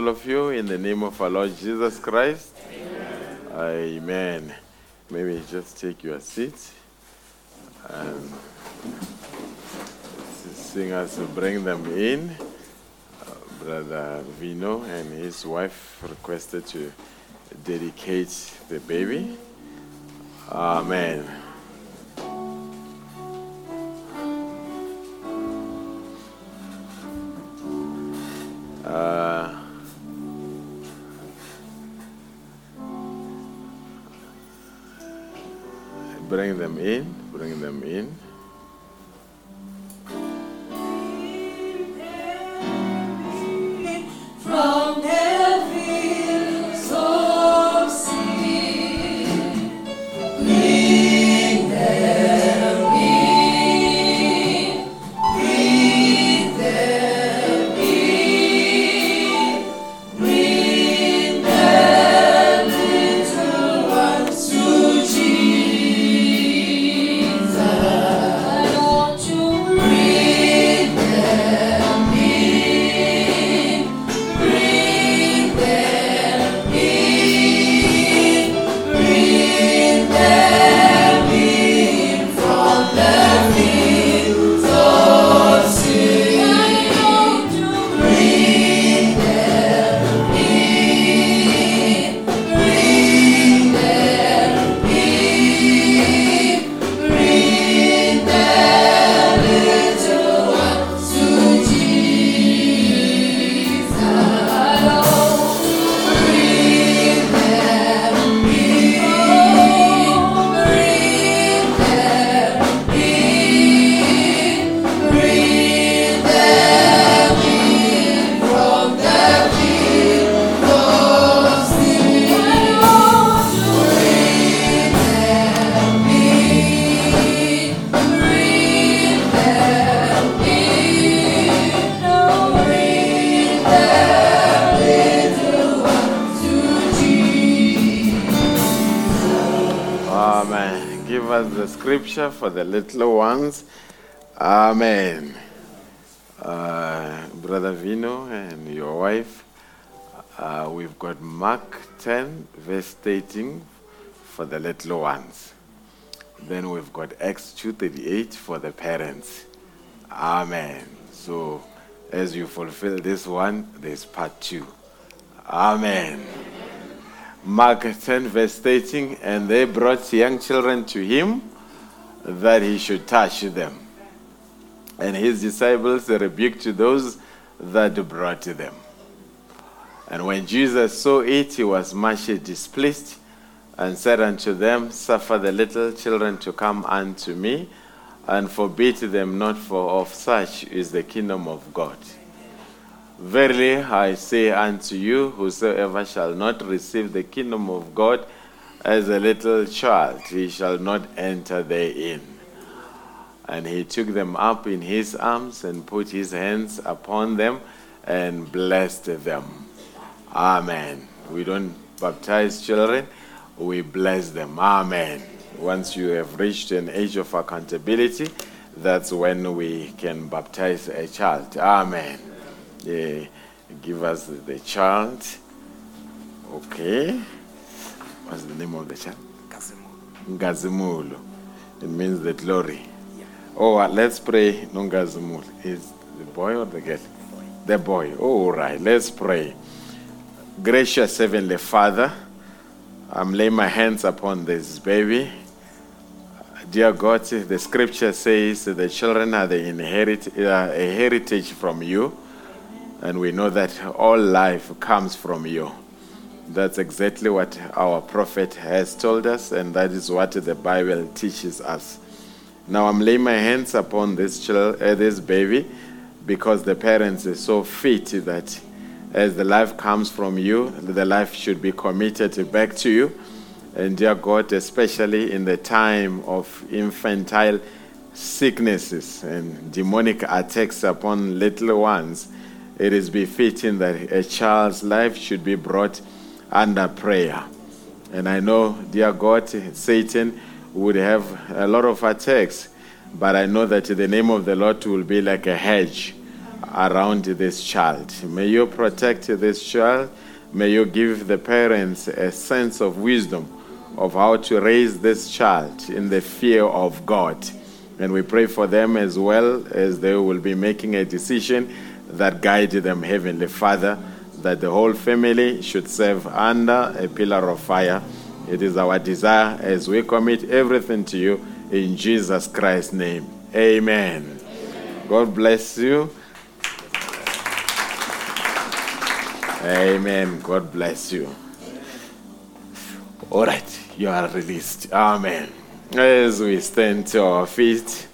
All of you in the name of our Lord Jesus Christ. Amen. maybe just take your seat and singers will bring them in. Uh, Brother Vino and his wife requested to dedicate the baby. Amen. For the little ones. Amen. Uh, Brother Vino and your wife, uh, we've got Mark 10, verse 18 for the little ones. Then we've got Acts 2:38 for the parents. Amen. So as you fulfill this one, there's part two. Amen. Mark 10, verse 13, and they brought young children to him that he should touch them. And his disciples rebuked those that brought them. And when Jesus saw it, he was much displeased and said unto them, Suffer the little children to come unto me, and forbid them not, for of such is the kingdom of God. Verily I say unto you, whosoever shall not receive the kingdom of God as a little child, he shall not enter therein. And he took them up in his arms and put his hands upon them and blessed them. Amen. We don't baptize children, we bless them. Amen. Once you have reached an age of accountability, that's when we can baptize a child. Amen. Yeah. Give us the child. Okay. What's the name of the child? Ngazimulo. It means the glory. Oh, uh, let's pray. No Ngazimulo. Is the boy or the girl? The boy. Oh, all right. Let's pray. Gracious Heavenly Father, I'm laying my hands upon this baby. Dear God, the scripture says the children are the inherit, uh, a heritage from you, and we know that all life comes from you. That's exactly what our prophet has told us, and that is what the Bible teaches us. Now I'm laying my hands upon this child, uh, this baby, because the parents are so fit that as the life comes from you, the life should be committed back to you. And dear God, especially in the time of infantile sicknesses and demonic attacks upon little ones, it is befitting that a child's life should be brought under prayer. And I know, dear God, Satan would have a lot of attacks, but I know that the name of the Lord will be like a hedge around this child. May you protect this child. May you give the parents a sense of wisdom of how to raise this child in the fear of God. And we pray for them as well as they will be making a decision that guide them, Heavenly Father, that the whole family should serve under a pillar of fire. It is our desire as we commit everything to you in Jesus Christ's name. Amen. God bless you. Amen. God bless you. All right, you are released. Amen. As we stand to our feet,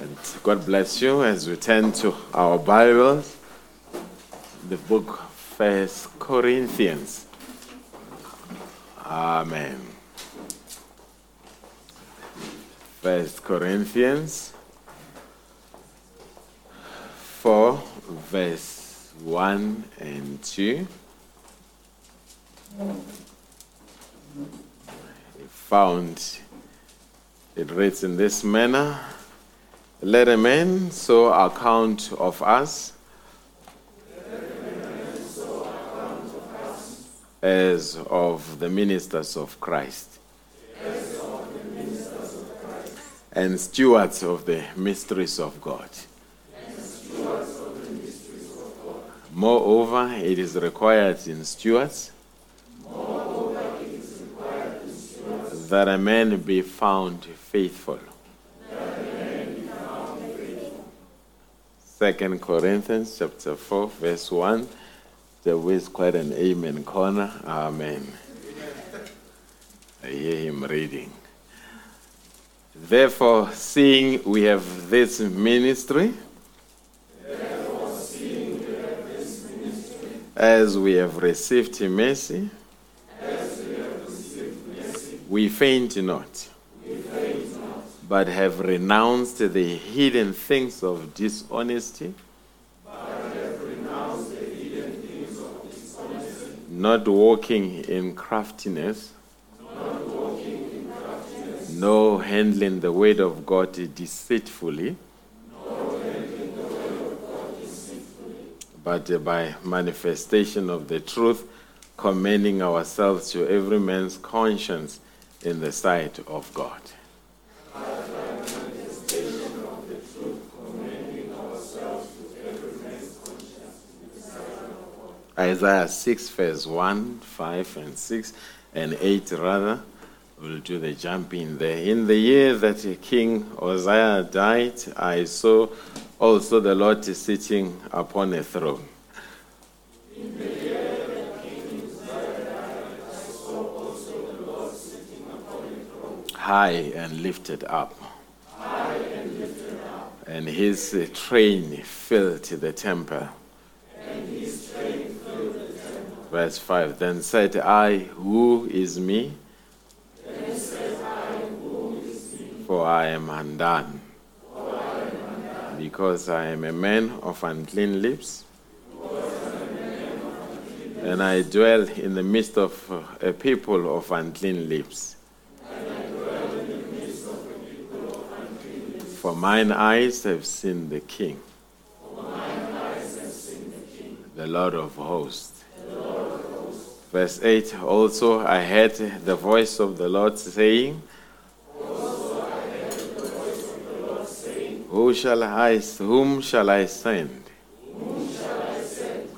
and God bless you as we turn to our Bibles, the book First Corinthians. Amen. First Corinthians 4, verse 1 and 2. Found it reads in this manner Let a man so account of us as of the ministers of Christ and stewards of the mysteries of God. Moreover, it is required in stewards that a man be found faithful. Second Corinthians chapter 4, verse 1. There is quite an amen corner. Amen. I hear him reading. Therefore, seeing we have this ministry, as we have received mercy, we faint not, but have renounced the hidden things of dishonesty, not walking in craftiness, no handling the word of God deceitfully, but by manifestation of the truth, commending ourselves to every man's conscience in the sight of God. Isaiah 6, verse 1, 5, and 6, and 8, rather. We'll do the jumping there. In the year that King Uzziah died, I saw also the Lord sitting upon a throne. High and lifted up. And his uh, train filled the temple. Verse 5 Then said I, Who is me? For I am undone. Because I am a man of unclean lips. And I dwell in the midst of a people of unclean lips. For mine eyes have seen the King, the Lord of hosts. Verse 8 Also I heard the voice of the Lord saying, Who shall I, whom shall I send?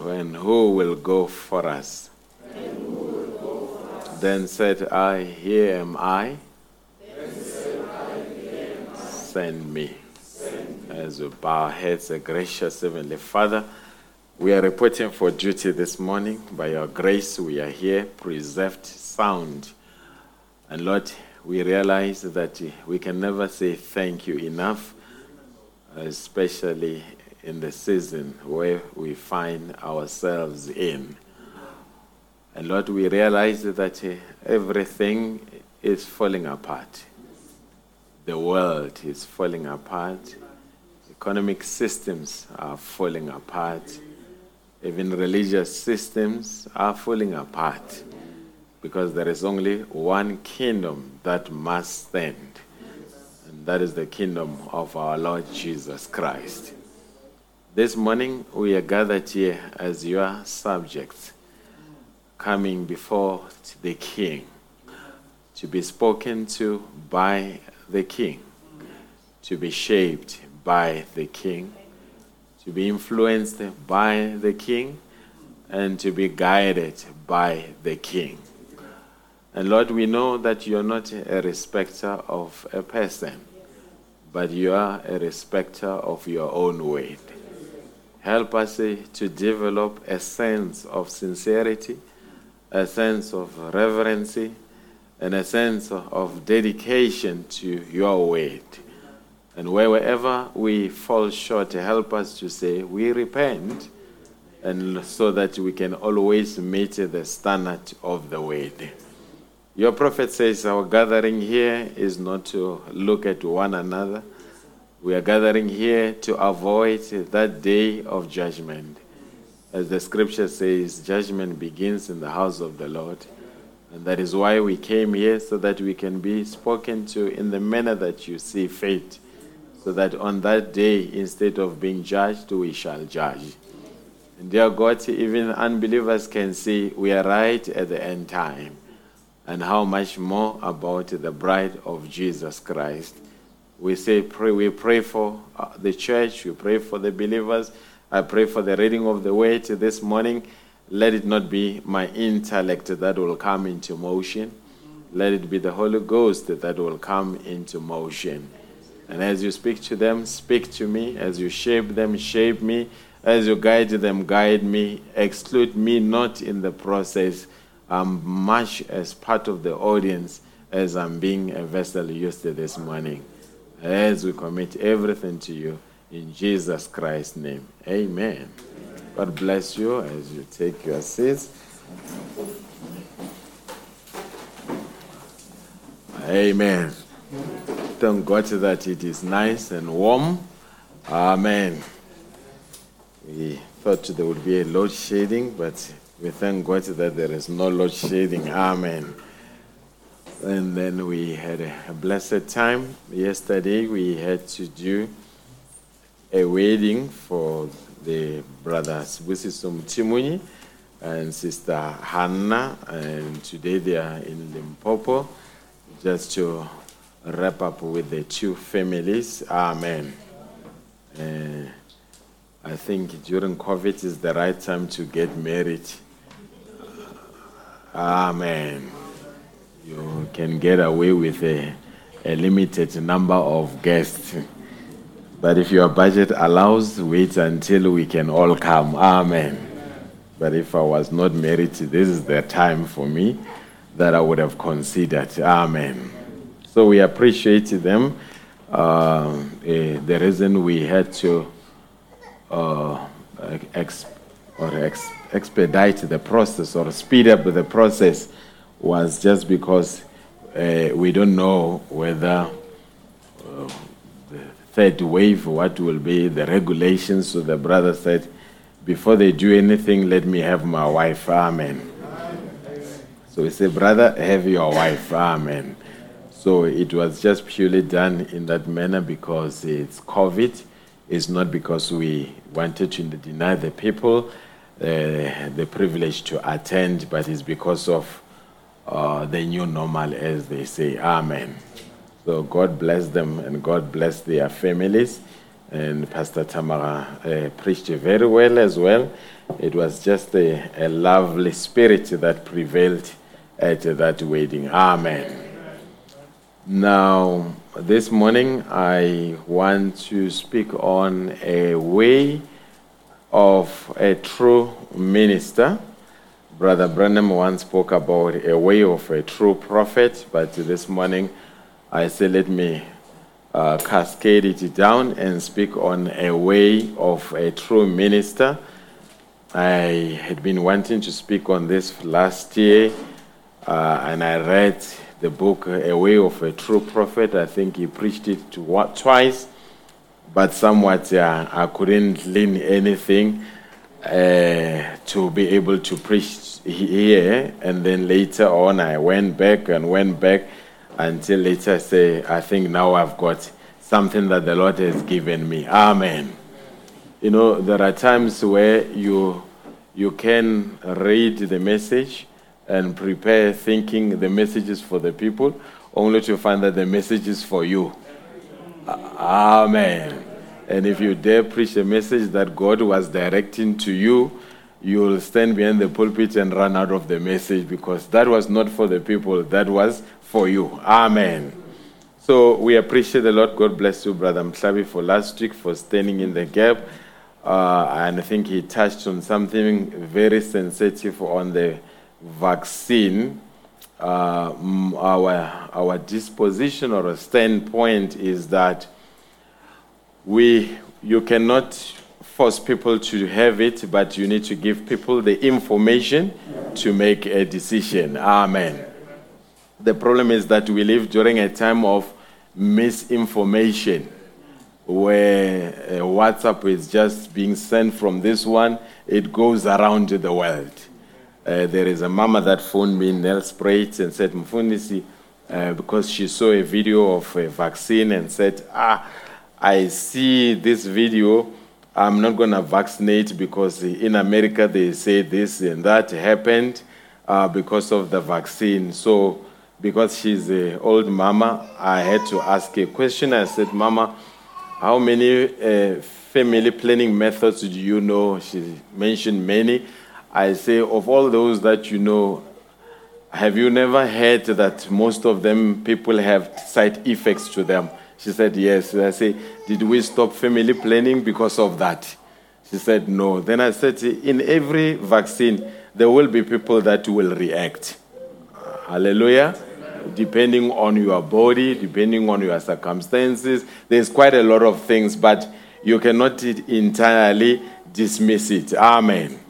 And who will go for us? Then said I, Here am I. Send me. As we bow our heads, a gracious Heavenly Father, we are reporting for duty this morning. By your grace, we are here, preserved, sound. And Lord, we realize that we can never say thank you enough, especially in the season where we find ourselves in. And Lord, we realize that everything is falling apart. The world is falling apart. Economic systems are falling apart. Even religious systems are falling apart because there is only one kingdom that must stand, and that is the kingdom of our Lord Jesus Christ. This morning, we are gathered here as your subjects, coming before the King, to be spoken to by the King, to be shaped by the King, to be influenced by the King, and to be guided by the King. And Lord, we know that you're not a respecter of a person, but you are a respecter of your own word. Help us to develop a sense of sincerity, a sense of reverency, and a sense of dedication to your word. And wherever we fall short, help us to say, We repent, and so that we can always meet the standard of the word. Your prophet says our gathering here is not to look at one another. We are gathering here to avoid that day of judgment. As the scripture says, judgment begins in the house of the Lord. And that is why we came here, so that we can be spoken to in the manner that you see fit. So that on that day, instead of being judged, we shall judge. And dear God, even unbelievers can see we are right at the end time and how much more about the bride of Jesus Christ. We say, pray, we pray for uh, the church, we pray for the believers. I pray for the reading of the word this morning. Let it not be my intellect that will come into motion. Let it be the Holy Ghost that will come into motion. And as you speak to them, speak to me. As you shape them, shape me. As you guide them, guide me. Exclude me not in the process I'm much as part of the audience as I'm being a vessel used this morning. As we commit everything to you in Jesus Christ's name. Amen. God bless you as you take your seats. Amen. Thank God that it is nice and warm. Amen. We thought there would be a load shedding, but we thank God that there is no load shedding. Amen. And then we had a blessed time. Yesterday we had to do a wedding for the brothers Busisum Timuni and Sister Hannah. And today they are in Limpopo just to wrap up with the two families. Amen. Uh, I think during COVID is the right time to get married. Amen. You can get away with a, a limited number of guests. But if your budget allows, wait until we can all come. Amen. But if I was not married, this is the time for me that I would have considered. Amen. So we appreciate them. Uh, eh, the reason we had to uh, ex- or ex- expedite the process or speed up the process was just because uh, we don't know whether uh, the third wave, what will be the regulations. So the brother said, before they do anything, let me have my wife. Amen. So we say, brother, have your wife. Amen. So it was just purely done in that manner because it's COVID. It's not because we wanted to deny the people uh, the privilege to attend, but it's because of uh, the new normal, as they say. Amen. So God bless them and God bless their families. And Pastor Tamara uh, preached very well as well. It was just a, a lovely spirit that prevailed at that wedding. Amen. Now, this morning I want to speak on a way of a true minister. Brother Branham once spoke about a way of a true prophet, but this morning I say let me uh, cascade it down and speak on a way of a true minister. I had been wanting to speak on this last year, uh, and I read the book A Way of a True Prophet. I think he preached it to what, twice, but somewhat uh, I couldn't learn anything uh, to be able to preach here. And then later on, I went back and went back until later I say, I think now I've got something that the Lord has given me. Amen. You know, there are times where you you can read the message and prepare thinking the messages for the people, only to find that the message is for you. Amen. And if you dare preach a message that God was directing to you, you will stand behind the pulpit and run out of the message because that was not for the people, that was for you. Amen. So we appreciate the Lord. God bless you, Brother Mklabi, for last week, for standing in the gap. Uh, and I think he touched on something very sensitive on the vaccine. Uh, our, our disposition or a standpoint is that we, you cannot force people to have it, but you need to give people the information to make a decision. Amen. The problem is that we live during a time of misinformation where uh, WhatsApp is just being sent from this one, it goes around the world. Uh, there is a mama that phoned me in Nelspruit and said, Mfundisi, uh, because she saw a video of a vaccine and said, ah, I see this video, I'm not going to vaccinate because in America they say this and that happened uh, because of the vaccine. So, because she's an old mama, I had to ask a question. I said, Mama, how many uh, family planning methods do you know? She mentioned many. I say, of all those that you know, have you never heard that most of them people have side effects to them? She said, Yes. I say, Did we stop family planning because of that? She said, No. Then I said, In every vaccine, there will be people that will react. Hallelujah. Depending on your body, depending on your circumstances, there's quite a lot of things, but you cannot entirely dismiss it. Amen.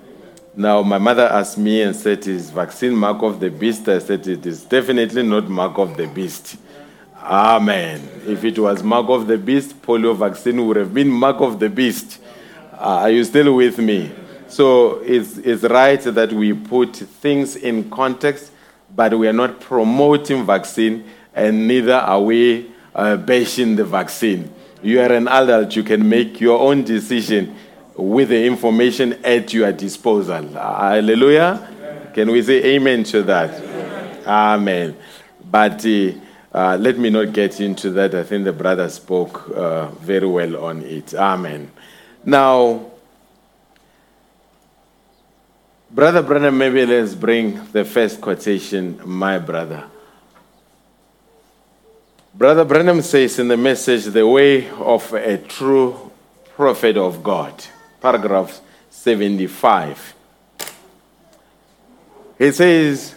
Now, my mother asked me and said, Is vaccine mark of the beast? I said, It is definitely not mark of the beast. Amen. If it was mark of the beast, polio vaccine would have been mark of the beast. Uh, are you still with me? So it's, it's right that we put things in context, but we are not promoting vaccine, and neither are we uh, bashing the vaccine. You are an adult, you can make your own decision with the information at your disposal. Hallelujah. Can we say amen to that? Amen. But uh, uh, let me not get into that. I think the brother spoke uh, very well on it. Amen. Now, Brother Branham, maybe let's bring the first quotation, my brother. Brother Branham says in the message, The Way of a True Prophet of God, paragraph 75. He says,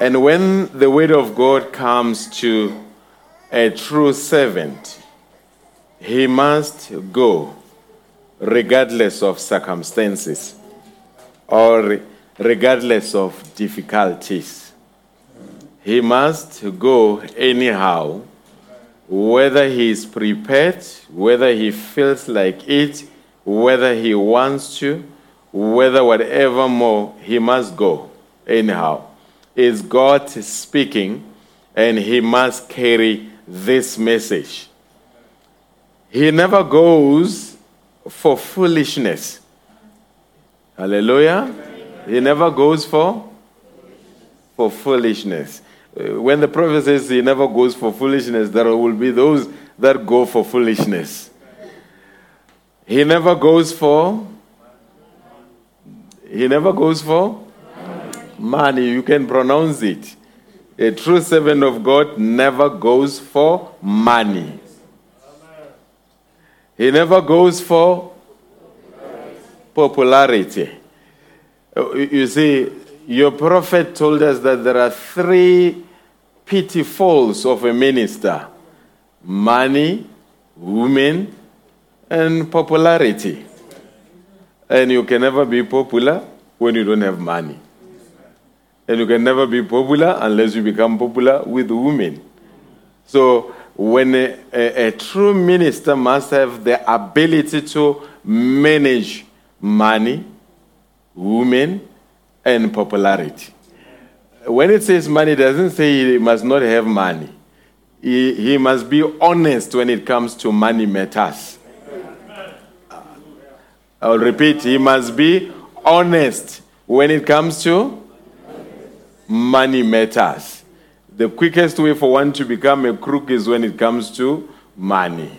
And when the word of God comes to a true servant, he must go regardless of circumstances or regardless of difficulties. He must go anyhow, whether he is prepared, whether he feels like it, whether he wants to, whether whatever more, he must go anyhow. Is God speaking, and he must carry this message. He never goes for foolishness. Hallelujah. He never goes for for foolishness. Uh, When the prophet says he never goes for foolishness, there will be those that go for foolishness. He never goes for he never goes for money. You can pronounce it. A true servant of God never goes for money. He never goes for popularity. Uh, You you see, your prophet told us that there are three pitfalls of a minister money, women, and popularity. And you can never be popular when you don't have money. And you can never be popular unless you become popular with women. So, when a, a, a true minister must have the ability to manage money, women, and popularity. When it says money, it doesn't say he must not have money. He, he must be honest when it comes to money matters. I'll repeat, he must be honest when it comes to money matters. The quickest way for one to become a crook is when it comes to money.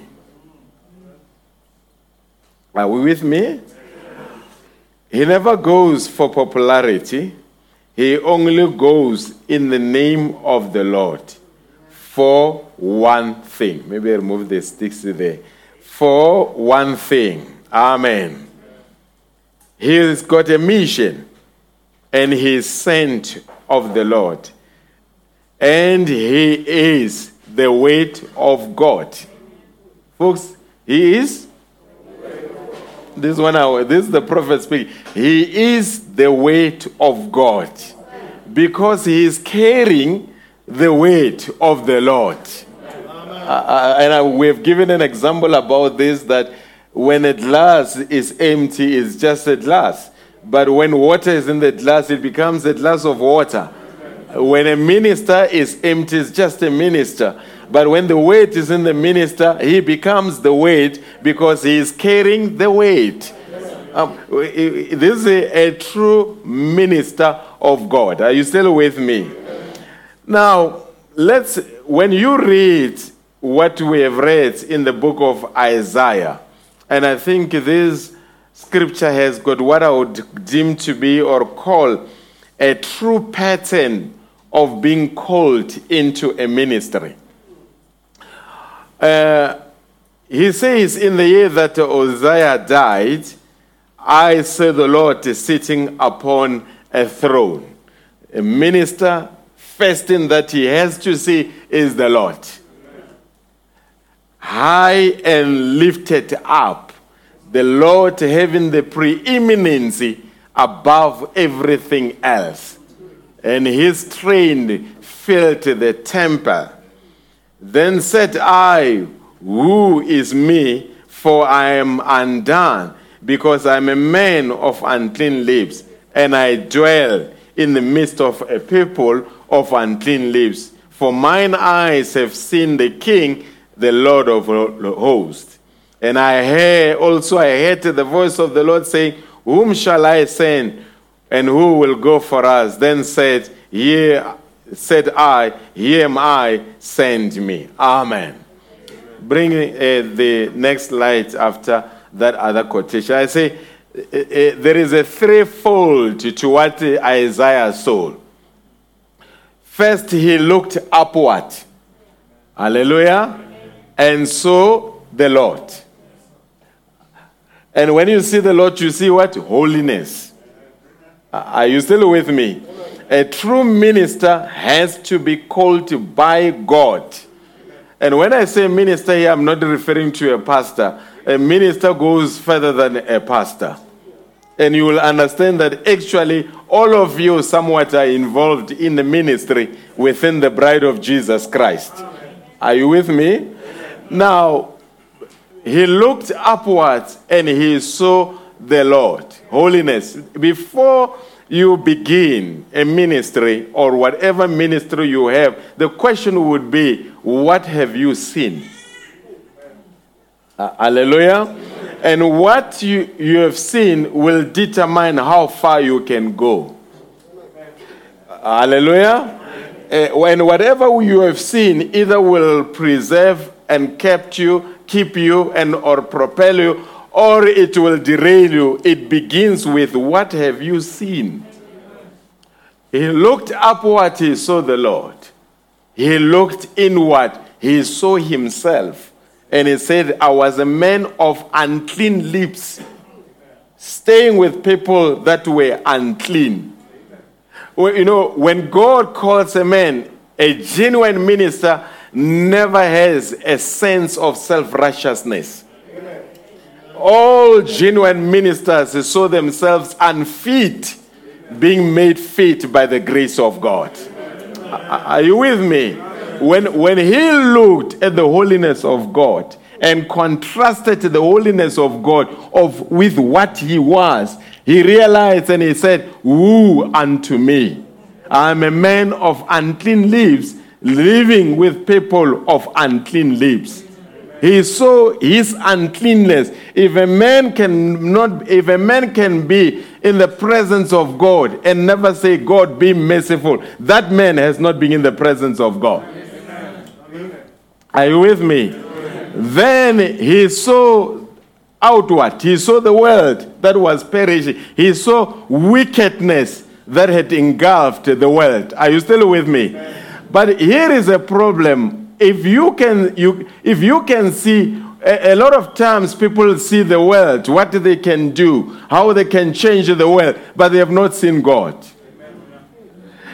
Are we with me? He never goes for popularity. He only goes in the name of the Lord for one thing. Maybe I remove the sticks there. For one thing. Amen. He's got a mission and he is sent of the Lord. And he is the weight of God. Folks, he is this one this is the prophet speaking. He is the weight of God because he is carrying the weight of the Lord. Uh, and I, we've given an example about this that when a glass is empty, it's just a glass. But when water is in the glass, it becomes a glass of water. When a minister is empty, it's just a minister. But when the weight is in the minister, he becomes the weight because he is carrying the weight. Um, this is a, a true minister of God. Are you still with me? Now, let's, when you read what we have read in the book of Isaiah, and I think this scripture has got what I would deem to be or call a true pattern of being called into a ministry. Uh, he says, In the year that Uzziah died, I saw the Lord sitting upon a throne. A minister, first thing that he has to see is the Lord. High and lifted up, the Lord having the preeminency above everything else. And his train filled the temple. Then said I, Who is me? For I am undone, because I am a man of unclean lips, and I dwell in the midst of a people of unclean lips. For mine eyes have seen the King, the Lord of hosts. And I hear also I heard the voice of the Lord saying, Whom shall I send? And who will go for us? Then said, Here said I, Here am I, send me. Amen. Bring uh, the next light after that other quotation. I say, uh, uh, there is a threefold to what Isaiah saw. First, he looked upward. Hallelujah. And saw the Lord. And when you see the Lord, you see what? Holiness. Are you still with me? A true minister has to be called by God. And when I say minister here, I'm not referring to a pastor. A minister goes further than a pastor. And you will understand that actually all of you somewhat are involved in the ministry within the bride of Jesus Christ. Are you with me? Now, he looked upwards and he saw the Lord. Holiness. Before you begin a ministry or whatever ministry you have, the question would be, What have you seen? Uh, hallelujah. And what you, you have seen will determine how far you can go. Uh, hallelujah. Uh, and whatever you have seen either will preserve and kept you, keep you, and or propel you, or it will derail you. It begins with what have you seen? He looked upward, he saw the Lord. He looked inward, he saw himself. And he said, I was a man of unclean lips, staying with people that were unclean. Well, you know, when God calls a man, a genuine minister never has a sense of self righteousness. All genuine ministers saw themselves unfit, being made fit by the grace of God. Are you with me? When, when he looked at the holiness of God and contrasted the holiness of God of, with what he was, he realized and he said, Woe unto me. I am a man of unclean lips, living with people of unclean lips. He saw his uncleanness. If a man can not, if a man can be in the presence of God and never say, God, be merciful, that man has not been in the presence of God. Are you with me? Then he saw outward, he saw the world that was perishing, he saw wickedness that had engulfed the world. Are you still with me? But here is a problem. If you can, you, if you can see, a, a lot of times people see the world, what they can do, how they can change the world, but they have not seen God.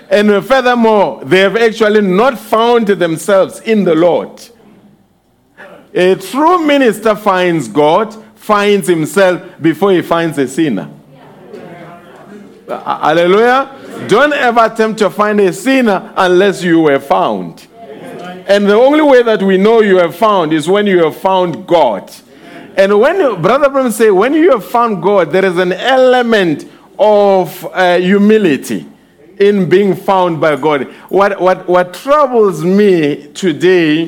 And furthermore, they have actually not found themselves in the Lord. A true minister finds God, finds himself before he finds a sinner. Hallelujah. Don't ever attempt to find a sinner unless you were found. And the only way that we know you have found is when you have found God. And when Brother Branham say, when you have found God, there is an element of uh, humility in being found by God. What, what, what troubles me today,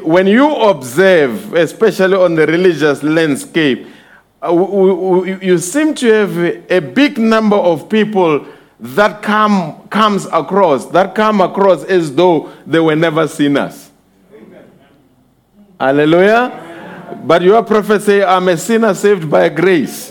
when you observe, especially on the religious landscape, uh, you seem to have a big number of people that come comes across that come across as though they were never sinners. Hallelujah. But your prophet say, I'm a sinner saved by grace.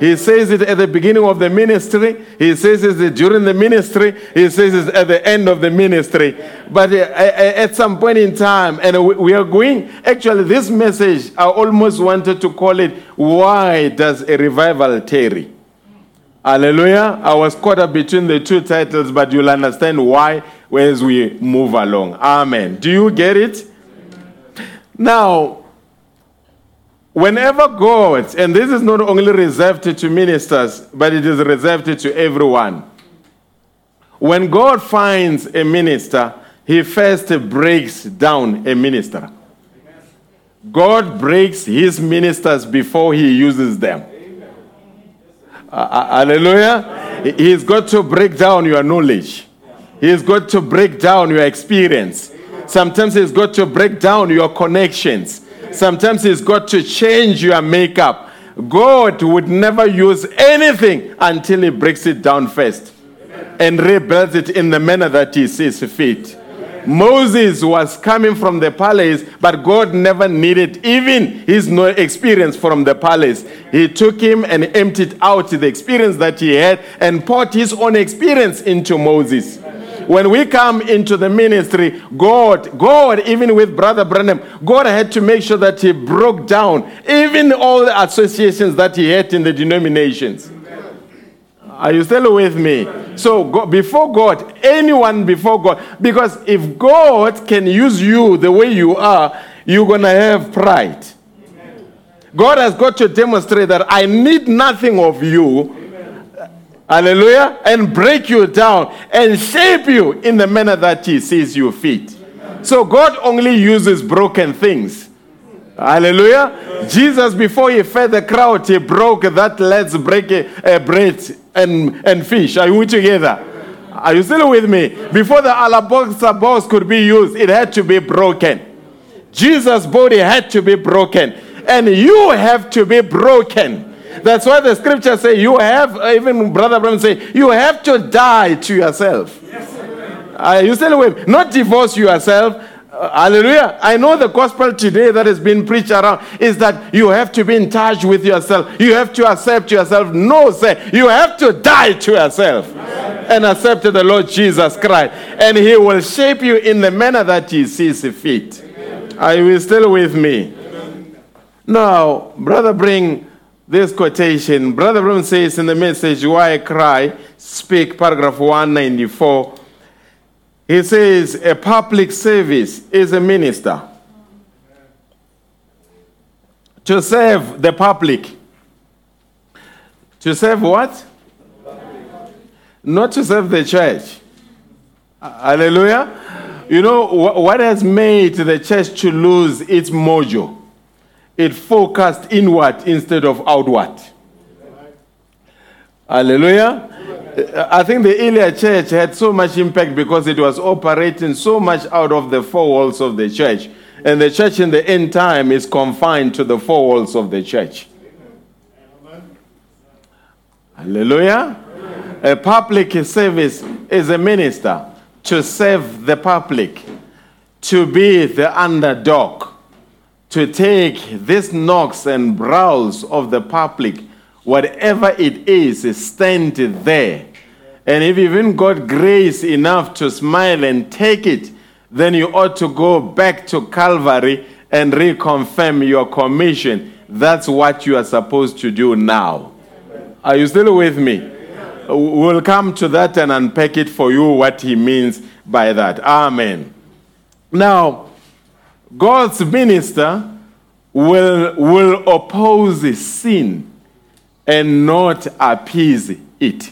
He says it at the beginning of the ministry. He says it during the ministry. He says it at the end of the ministry. But uh, uh, at some point in time, and we- we are going, actually, this message, I almost wanted to call it, Why Does a Revival Tarry? Hallelujah. I was caught up between the two titles, but you'll understand why as we move along. Amen. Do you get it? Now, whenever God, and this is not only reserved to ministers, but it is reserved to everyone. When God finds a minister, he first breaks down a minister. God breaks his ministers before he uses them. Uh, hallelujah. He- He's got to break down your knowledge. He's got to break down your experience. Sometimes he's got to break down your connections. Sometimes he's got to change your makeup. God would never use anything until he breaks it down first and rebuilds it in the manner that he sees fit. Moses was coming from the palace, but God never needed even his no experience from the palace. He took him and emptied out the experience that he had and poured his own experience into Moses. When we come into the ministry, God, God, even with Brother Branham, God had to make sure that he broke down even all the associations that he had in the denominations. Are you still with me? So, go, before God, anyone before God, because if God can use you the way you are, you're going to have pride. God has got to demonstrate that I need nothing of you. Hallelujah. And break you down and shape you in the manner that He sees you fit. So, God only uses broken things. Hallelujah. Jesus, before he fed the crowd, he broke that let's break a, a bread and, and fish. Are we together? Are you still with me? Before the alabaster box could be used, it had to be broken. Jesus' body had to be broken. And you have to be broken. That's why the scripture say you have, uh, even Brother Branham say, you have to die to yourself. Are you still with me? Not divorce yourself. Uh, hallelujah. I know the gospel today that has been preached around is that you have to be in touch with yourself. You have to accept yourself. No, sir. You have to die to yourself and accept the Lord Jesus Christ. And He will shape you in the manner that He sees fit. Are you still with me? Now, brother, bring this quotation. Brother Branham says in the message, Why I Cry, speak, paragraph 194. He says, A public service is a minister to serve the public. To serve what? Not to serve the church. Hallelujah. You know what has made the church to lose its mojo? It focused inward instead of outward. Hallelujah. I think the earlier church had so much impact because it was operating so much out of the four walls of the church. And the church in the end time is confined to the four walls of the church. Hallelujah. A public service is a minister to serve the public, to be the underdog, to take these knocks and growls of the public, whatever it is, stand there. And if you've even got grace enough to smile and take it, then you ought to go back to Calvary and reconfirm your commission. That's what you are supposed to do now. Are you still with me? We'll come to that and unpack it for you what he means by that. Amen. Now, God's minister will, will oppose sin and not appease it.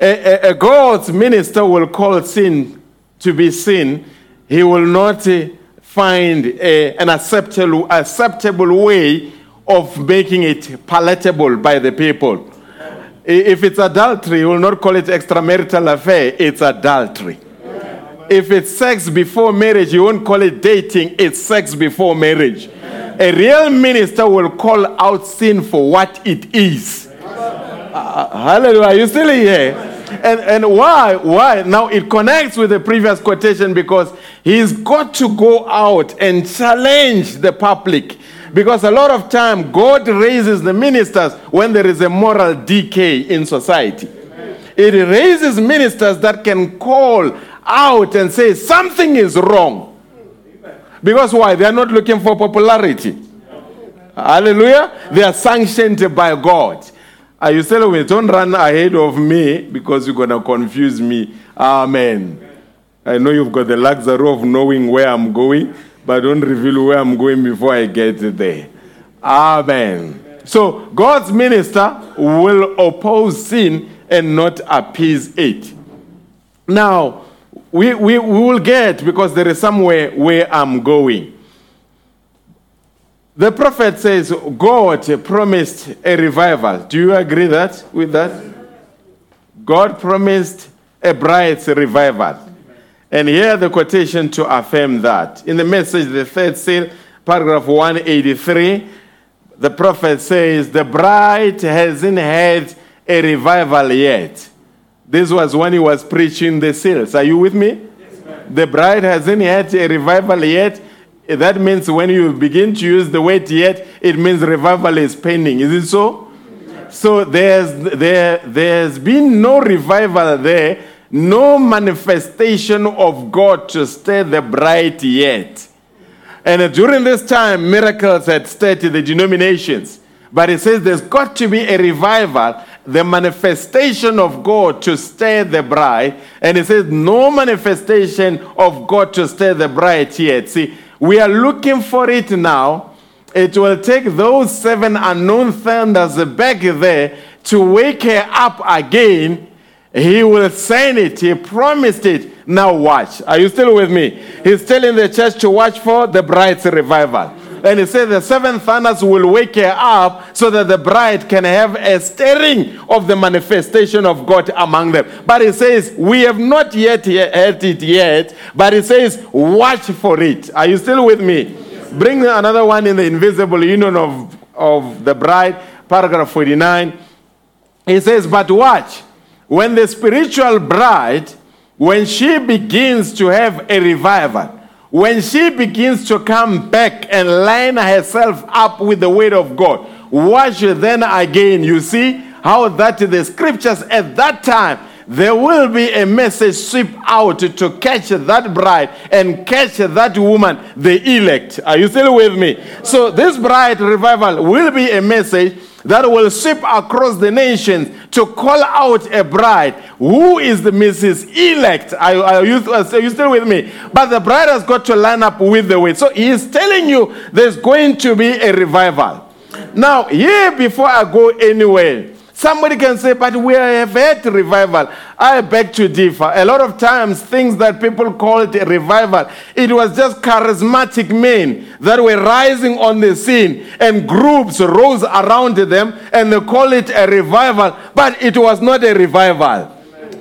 A, a- a God's minister will call sin to be sin. He will not uh, find a- an acceptable, acceptable way of making it palatable by the people. If it's adultery, he will not call it extramarital affair, it's adultery. If it's sex before marriage, you won't call it dating, it's sex before marriage. A real minister will call out sin for what it is. Uh, hallelujah. You still here? And, and why? Why? Now it connects with the previous quotation because he's got to go out and challenge the public. Because a lot of time God raises the ministers when there is a moral decay in society. It raises ministers that can call out and say something is wrong. Because why? They are not looking for popularity. Hallelujah. They are sanctioned by God. Are you still with? Don't run ahead of me because you're going to confuse me. Amen. I know you've got the luxury of knowing where I'm going, but don't reveal where I'm going before I get there. Amen. So God's minister will oppose sin and not appease it. Now, we, we, we will get, because there is somewhere where I'm going. The prophet says God promised a revival. Do you agree that with that? God promised a bride's revival. And here the quotation to affirm that. In the message, the third seal, paragraph 183, the prophet says, The bride hasn't had a revival yet. This was when he was preaching the seals. Are you with me? Yes, the bride hasn't had a revival yet. That means when you begin to use the word yet, it means revival is pending. Is it so? So there's, there, there's been no revival there, no manifestation of God to stir the bride yet. And during this time, miracles had stirred the denominations. But it says there's got to be a revival, the manifestation of God to stay the bride. And it says no manifestation of God to stay the bride yet. See, we are looking for it now. It will take those seven unknown thunders back there to wake her up again. He will send it. He promised it. Now watch. Are you still with me? He's telling the church to watch for the bride's revival. And he says the seven thunders will wake her up so that the bride can have a stirring of the manifestation of God among them. But he says, We have not yet heard it yet, but he says, Watch for it. Are you still with me? Bring another one in the invisible union of, of the bride, paragraph 49. He says, But watch, when the spiritual bride, when she begins to have a revival, when she begins to come back and line herself up with the word of God, watch then again. You see how that the scriptures at that time there will be a message sweep out to catch that bride and catch that woman, the elect. Are you still with me? So, this bride revival will be a message that will sweep across the nations to call out a bride who is the Mrs. Elect. Are, are, you, are you still with me? But the bride has got to line up with the way. So, he is telling you there's going to be a revival. Now, here before I go anywhere, Somebody can say, but we have had revival. I beg to differ. A lot of times, things that people called a revival, it was just charismatic men that were rising on the scene, and groups rose around them, and they call it a revival, but it was not a revival.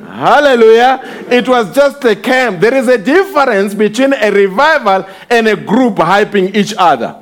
Hallelujah. It was just a camp. There is a difference between a revival and a group hyping each other.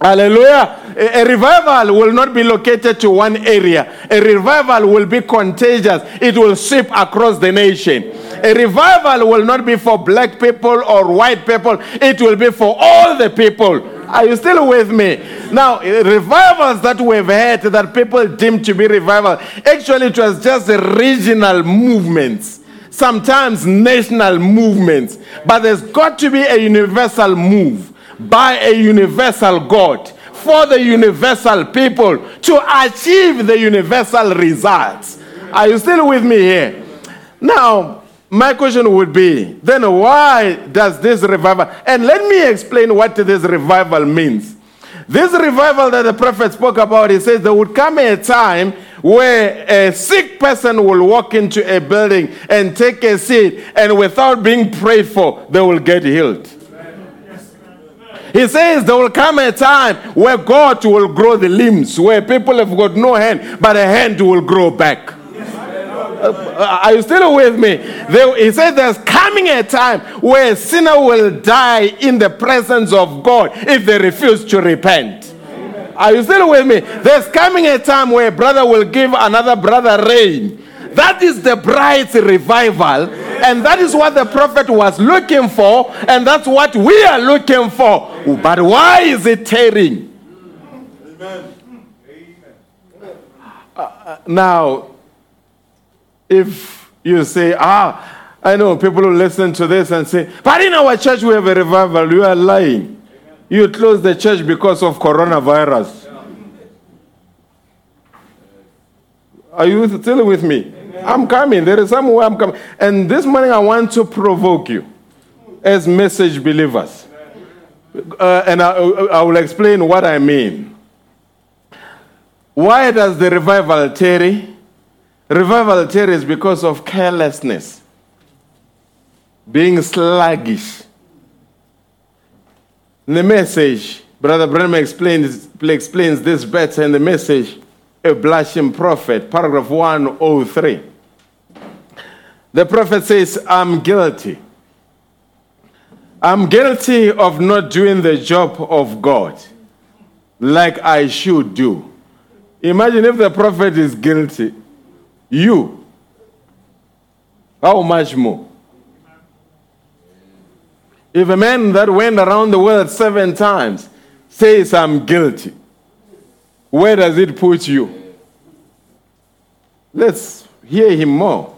Hallelujah. A, revival will not be located to one area. A revival will be contagious. It will sweep across the nation. A revival will not be for black people or white people. It will be for all the people. Are you still with me? Now, eh, revivals that we've had that people deem to be revival, actually, it was just regional movements, sometimes national movements. But there's got to be a universal move by a universal God for the universal people to achieve the universal results. Are you still with me here? Now, my question would be then why does this revival, and let me explain what this revival means. This revival that the prophet spoke about, he says there would come a time where a sick person will walk into a building and take a seat, and without being prayed for, they will get healed. He says there will come a time where God will grow the limbs, where people have got no hand, but a hand will grow back. Uh, are you still with me? There, he said there's coming a time where a sinner will die in the presence of God if they refuse to repent. Are you still with me? There's coming a time where a brother will give another brother rain. That is the bride's revival, and that is what the prophet was looking for, and that's what we are looking for. But why is it tearing? Uh, uh, now, if you say, ah, I know people who listen to this and say, but in our church we have a revival, you are lying. You closed the church because of coronavirus. Are you still with me? I'm coming. There is somewhere I'm coming. And this morning I want to provoke you as message believers. Uh, and I, I will explain what I mean. Why does the revival tarry? Revival tarries because of carelessness, being sluggish. In the message, Brother Branham explains, explains this better in the message, A Blushing Prophet, paragraph 103. The prophet says, I'm guilty. I'm guilty of not doing the job of God like I should do. Imagine if the prophet is guilty. You. How much more? If a man that went around the world seven times says, I'm guilty, where does it put you? Let's hear him more.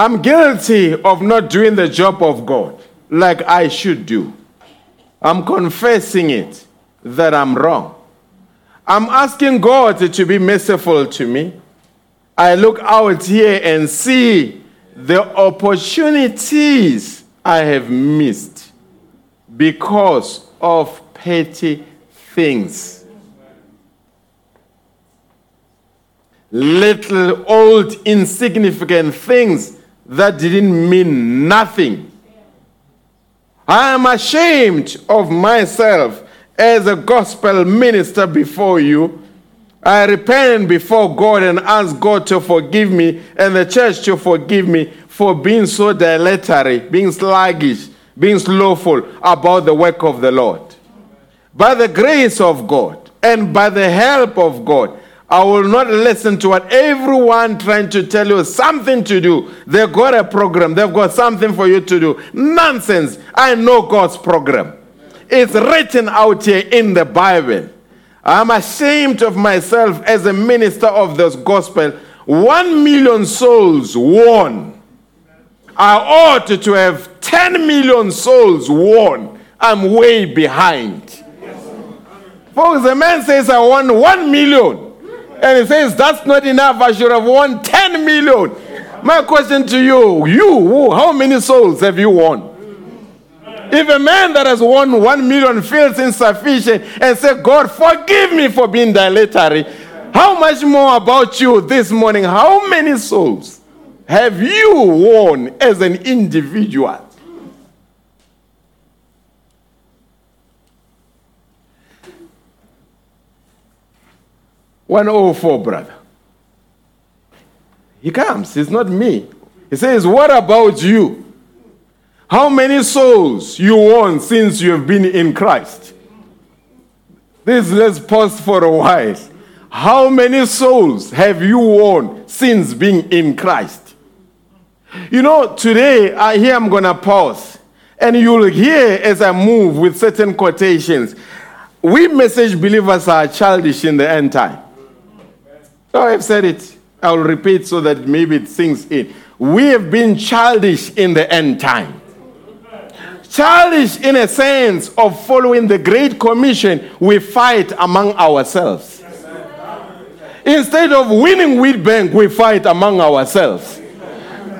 I'm guilty of not doing the job of God like I should do. I'm confessing it that I'm wrong. I'm asking God to be merciful to me. I look out here and see the opportunities I have missed because of petty things. Little old insignificant things that didn't mean nothing. I am ashamed of myself as a gospel minister before you. I repent before God and ask God to forgive me and the church to forgive me for being so dilatory, being sluggish, being slothful about the work of the Lord. By the grace of God and by the help of God, I will not listen to what everyone trying to tell you something to do. They've got a program, they've got something for you to do. Nonsense. I know God's program. It's written out here in the Bible. I'm ashamed of myself as a minister of this gospel. One million souls won. I ought to have 10 million souls won. I'm way behind. Folks, the man says, I won 1 million. And he says, That's not enough. I should have won 10 million. My question to you, you, how many souls have you won? If a man that has won 1 million feels insufficient and say, God, forgive me for being dilatory, how much more about you this morning? How many souls have you won as an individual? One oh four, brother. He comes. It's not me. He says, "What about you? How many souls you won since you have been in Christ?" This let's pause for a while. How many souls have you won since being in Christ? You know, today I here I'm gonna pause, and you'll hear as I move with certain quotations. We message believers are childish in the end time. So I've said it. I'll repeat so that maybe it sinks in. We have been childish in the end time. Childish in a sense of following the Great Commission, we fight among ourselves. Instead of winning wheat bank, we fight among ourselves.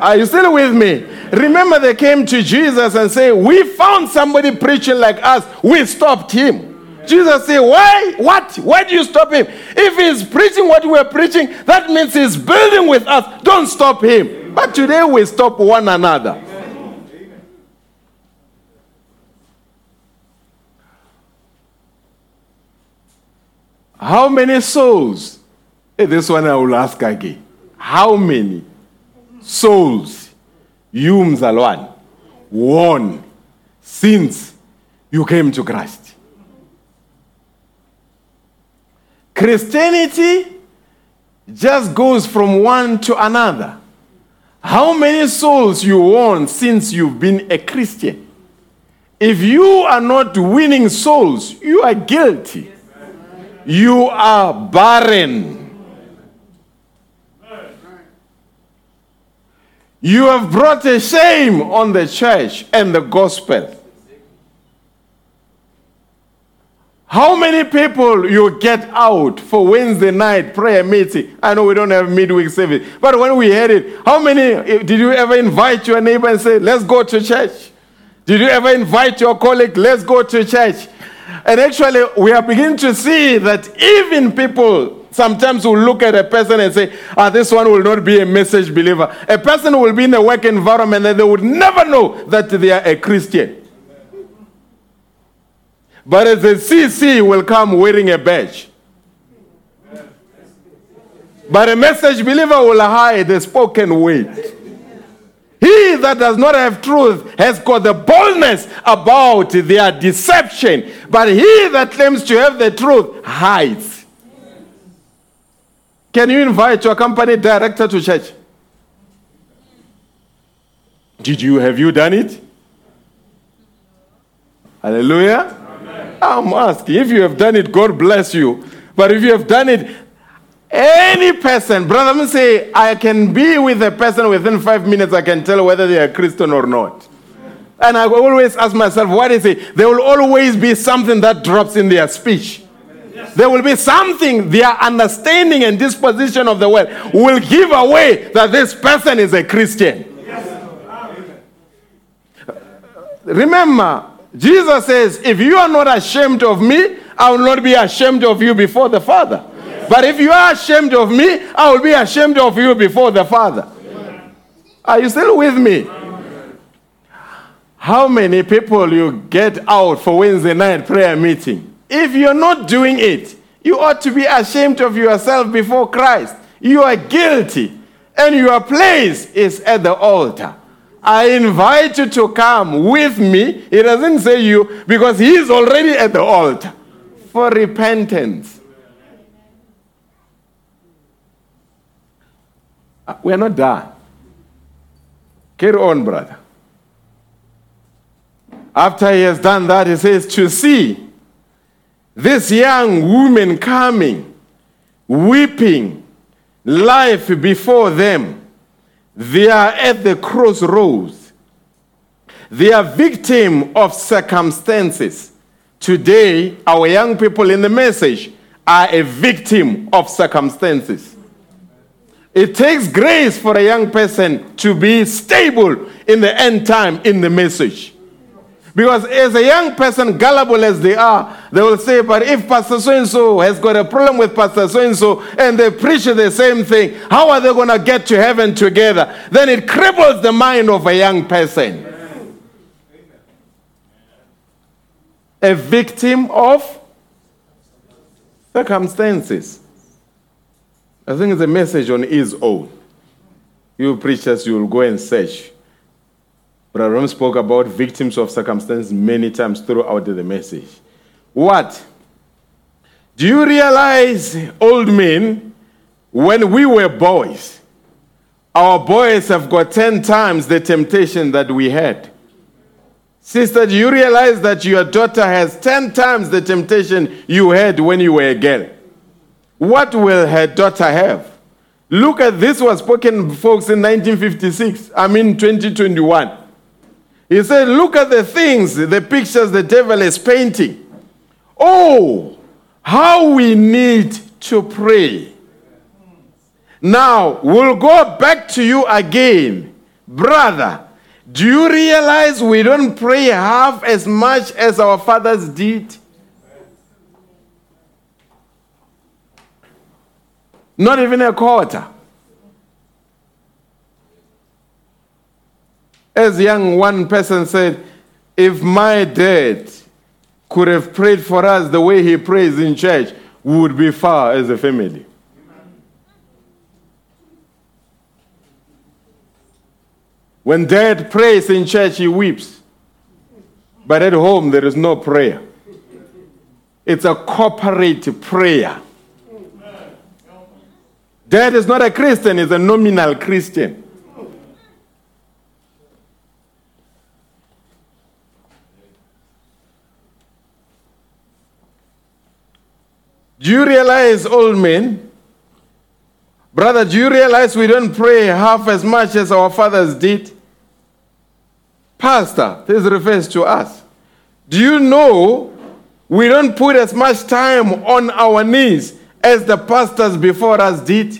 Are you still with me? Remember, they came to Jesus and say, "We found somebody preaching like us. We stopped him." Jesus said, "Why? What? Why do you stop him? If he's preaching what we're preaching, that means he's building with us. Don't stop him." But today we stop one another. How many souls? Hey, this one I will ask again. How many souls you, Mzalwan, won since you came to Christ? Christianity just goes from one to another. How many souls you won since you've been a Christian? If you are not winning souls, you are guilty. You are barren. You have brought a shame on the church and the gospel. How many people you get out for Wednesday night prayer meeting? I know we don't have midweek service, but when we had it, how many eh, did you ever invite your neighbor and say, "Let's go to church"? Did you ever invite your colleague, "Let's go to church"? And actually, we are beginning to see that even people sometimes will look at a person and say, ah, this one will not be a message believer. A person will be in a work environment and they would never know that they are a Christian. But a ZCC will come wearing a badge. But a message believer will hide the spoken word. He that does not have truth has got the boldness about their deception, but he that claims to have the truth hides. Can you invite your company director to church? Did you have you done it? Hallelujah. I'm asking if you have done it, God bless you. But if you have done it, any person, brother, let me say, I can be with a person within five minutes, I can tell whether they are Christian or not. And I always ask myself, what is it? There will always be something that drops in their speech. There will be something, their understanding and disposition of the word will give away that this person is a Christian. Remember, Jesus says, if you are not ashamed of me, I will not be ashamed of you before the Father. But if you are ashamed of me, I will be ashamed of you before the Father. Are you still with me? How many people you get out for Wednesday night prayer meeting? If you're not doing it, you ought to be ashamed of yourself before Christ. You are guilty, and your place is at the altar. I invite you to come with me. He doesn't say you because he is already at the altar for repentance. Uh, We're not done. Carry on, brother. After he has done that, he says, To see this young woman coming, weeping, life before them. They are at the crossroads. They are victim of circumstances. Today, our young people in the message are a victim of circumstances. It takes grace for a young person to be stable in the end time in the message. Because as a young person, gullible as they are, they will say, but if Pastor so and so has got a problem with Pastor so and so and they preach the same thing, how are they going to get to heaven together? Then it cripples the mind of a young person. A victim of circumstances. I think it's a message on his own. You preachers, you will go and search. Brother Branham spoke about victims of circumstance many times throughout the message. What? Do you realize, old men, when we were boys, our boys have got 10 times the temptation that we had. Sister, do you realize that your daughter has 10 times the temptation you had when you were a girl? What will her daughter have? Look at this was spoken, folks, in 1956. I mean, 2021. He said, Look at the things, the pictures the devil is painting. Oh, how we need to pray. Now, we'll go back to you again. Brother, do you realize we don't pray half as much as our fathers did? Not even a quarter. As young one person said, if my dad could have prayed for us the way he prays in church, we would be far as a family. When dad prays in church, he weeps. But at home, there is no prayer. It's a corporate prayer. Dad is not a Christian, he's a nominal Christian. Do you realize, old men? Brother, do you realize we don't pray half as much as our fathers did? Pastor, this refers to us. Do you know we don't put as much time on our knees as the pastors before us did?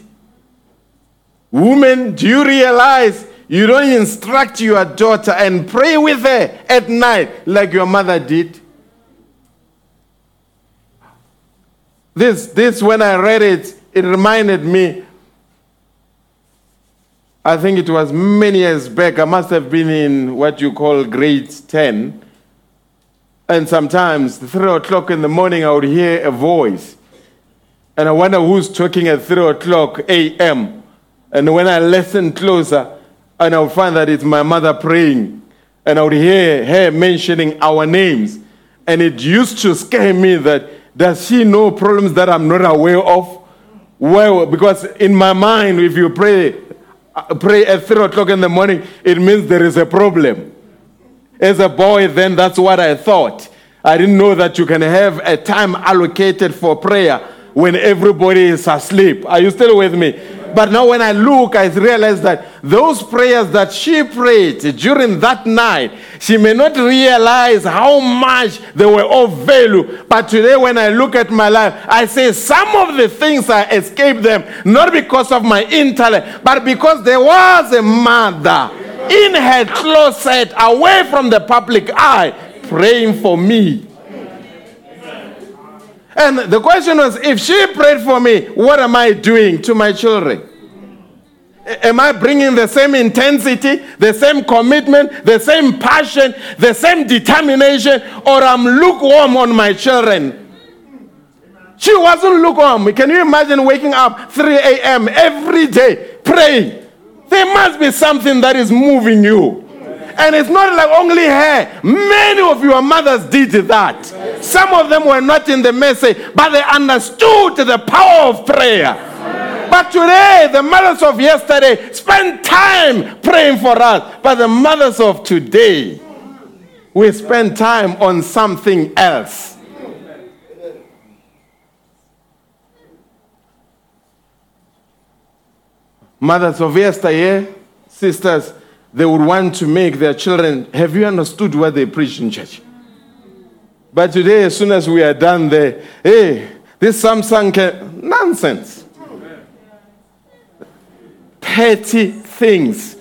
Women, do you realize you don't instruct your daughter and pray with her at night like your mother did? This, this, when I read it, it reminded me. I think it was many years back. I must have been in what you call grade 10. And sometimes, three o'clock in the morning, I would hear a voice. And I wonder who's talking at three o'clock a.m. And when I listen closer, and I would find that it's my mother praying. And I would hear her mentioning our names. And it used to scare me that does she know problems that I'm not aware of? Well, because in my mind, if you pray, uh, pray at three o'clock in the morning, it means there is a problem. As a boy, then that's what I thought. I didn't know that you can have a time allocated for prayer when everybody is asleep. Are you still with me? But now, when I look, I realize that those prayers that she prayed during that night, she may not realize how much they were of value. But today, when I look at my life, I say some of the things I escaped them, not because of my intellect, but because there was a mother in her closet, away from the public eye, praying for me. And the question was if she prayed for me, what am I doing to my children? Am I bringing the same intensity, the same commitment, the same passion, the same determination, or I'm lukewarm on my children? She wasn't lukewarm. Can you imagine waking up 3 a.m. every day praying? There must be something that is moving you. And it's not like only her. Many of your mothers did that. Some of them were not in the message, but they understood the power of prayer. But today, the mothers of yesterday spend time praying for us. But the mothers of today, we spend time on something else. Mothers of yesteryear, sisters, they would want to make their children. Have you understood what they preach in church? But today, as soon as we are done there, hey, this Samsung can, nonsense. Petty things.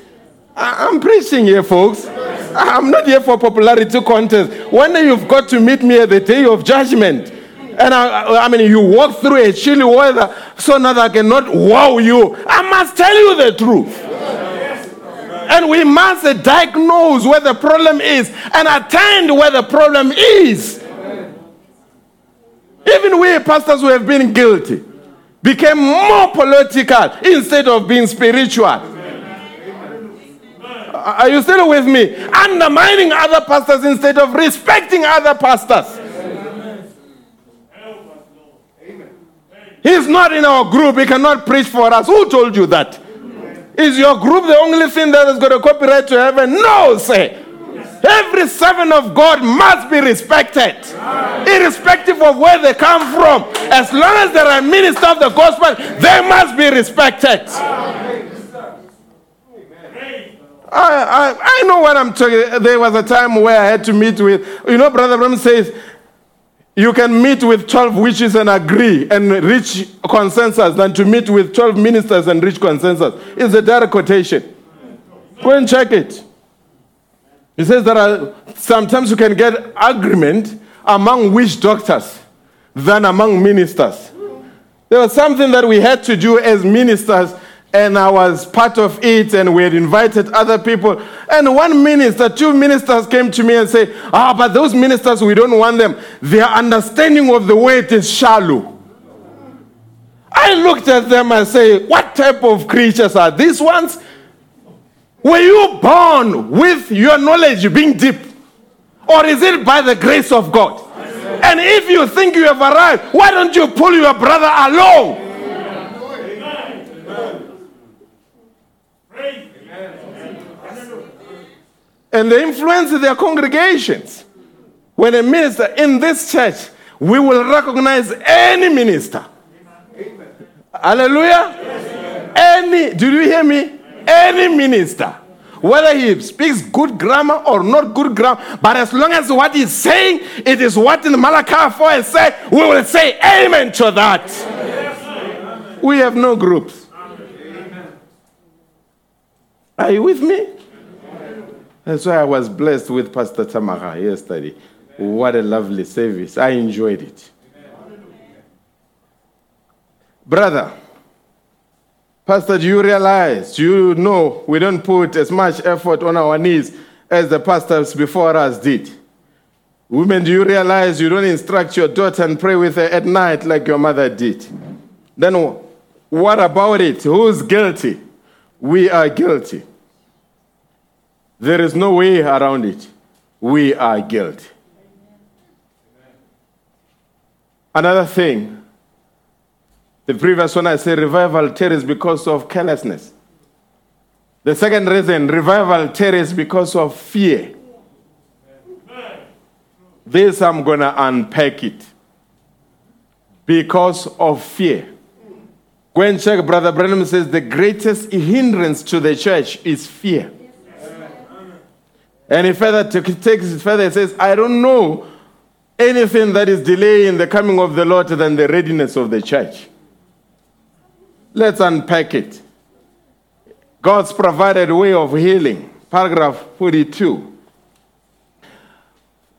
I'm preaching here, folks. I'm not here for popularity contest. One day you've got to meet me at the day of judgment. And I, I mean, you walk through a chilly weather so that I cannot wow you. I must tell you the truth. And we must diagnose where the problem is and attend where the problem is. Even we pastors who have been guilty became more political instead of being spiritual. Are you still with me? Undermining other pastors instead of respecting other pastors. He's not in our group. He cannot preach for us. Who told you that? Is your group the only thing that has got a copyright to heaven? No, say. Every servant of God must be respected, irrespective of where they come from. As long as they're a minister of the gospel, they must be respected. I, I, I know what I'm talking. There was a time where I had to meet with, you know, Brother Branham says, you can meet with 12 witches and agree and reach consensus than to meet with 12 ministers and reach consensus. It's a direct quotation. Go and check it. He says there are sometimes you can get agreement among witch doctors than among ministers. There was something that we had to do as ministers, and I was part of it, and we had invited other people. And one minister, two ministers came to me and said, Ah, but those ministers, we don't want them. Their understanding of the word is shallow. I looked at them and say, What type of creatures are these ones? Were you born with your knowledge being deep? Or is it by the grace of God? And if you think you have arrived, why don't you pull your brother along? And they influence their congregations. When a minister in this church, we will recognize any minister. Amen. Hallelujah. Any, did you hear me? Any minister. Whether he speaks good grammar or not good grammar, but as long as what he's saying, it is what in Malachi 4 is said, we will say amen to that. We have no groups. Are you with me? That's why I was blessed with Pastor Tamara yesterday. What a lovely service. I enjoyed it. Brother, Pastor, do you realize, do you know we don't put as much effort on our knees as the pastors before us did? Women, do you realize you don't instruct your daughter and pray with her at night like your mother did? Then what about it? Who's guilty? We are guilty. There is no way around it. We are guilty. Another thing, the previous one I said revival tarries because of carelessness. The second reason revival tarries because of fear. This I'm going to unpack it. Because of fear. And check, Brother Branham says the greatest hindrance to the church is fear. And he further t- takes it further, and says, I don't know anything that is delaying the coming of the Lord than the readiness of the church. Let's unpack it. God's provided way of healing. Paragraph 42.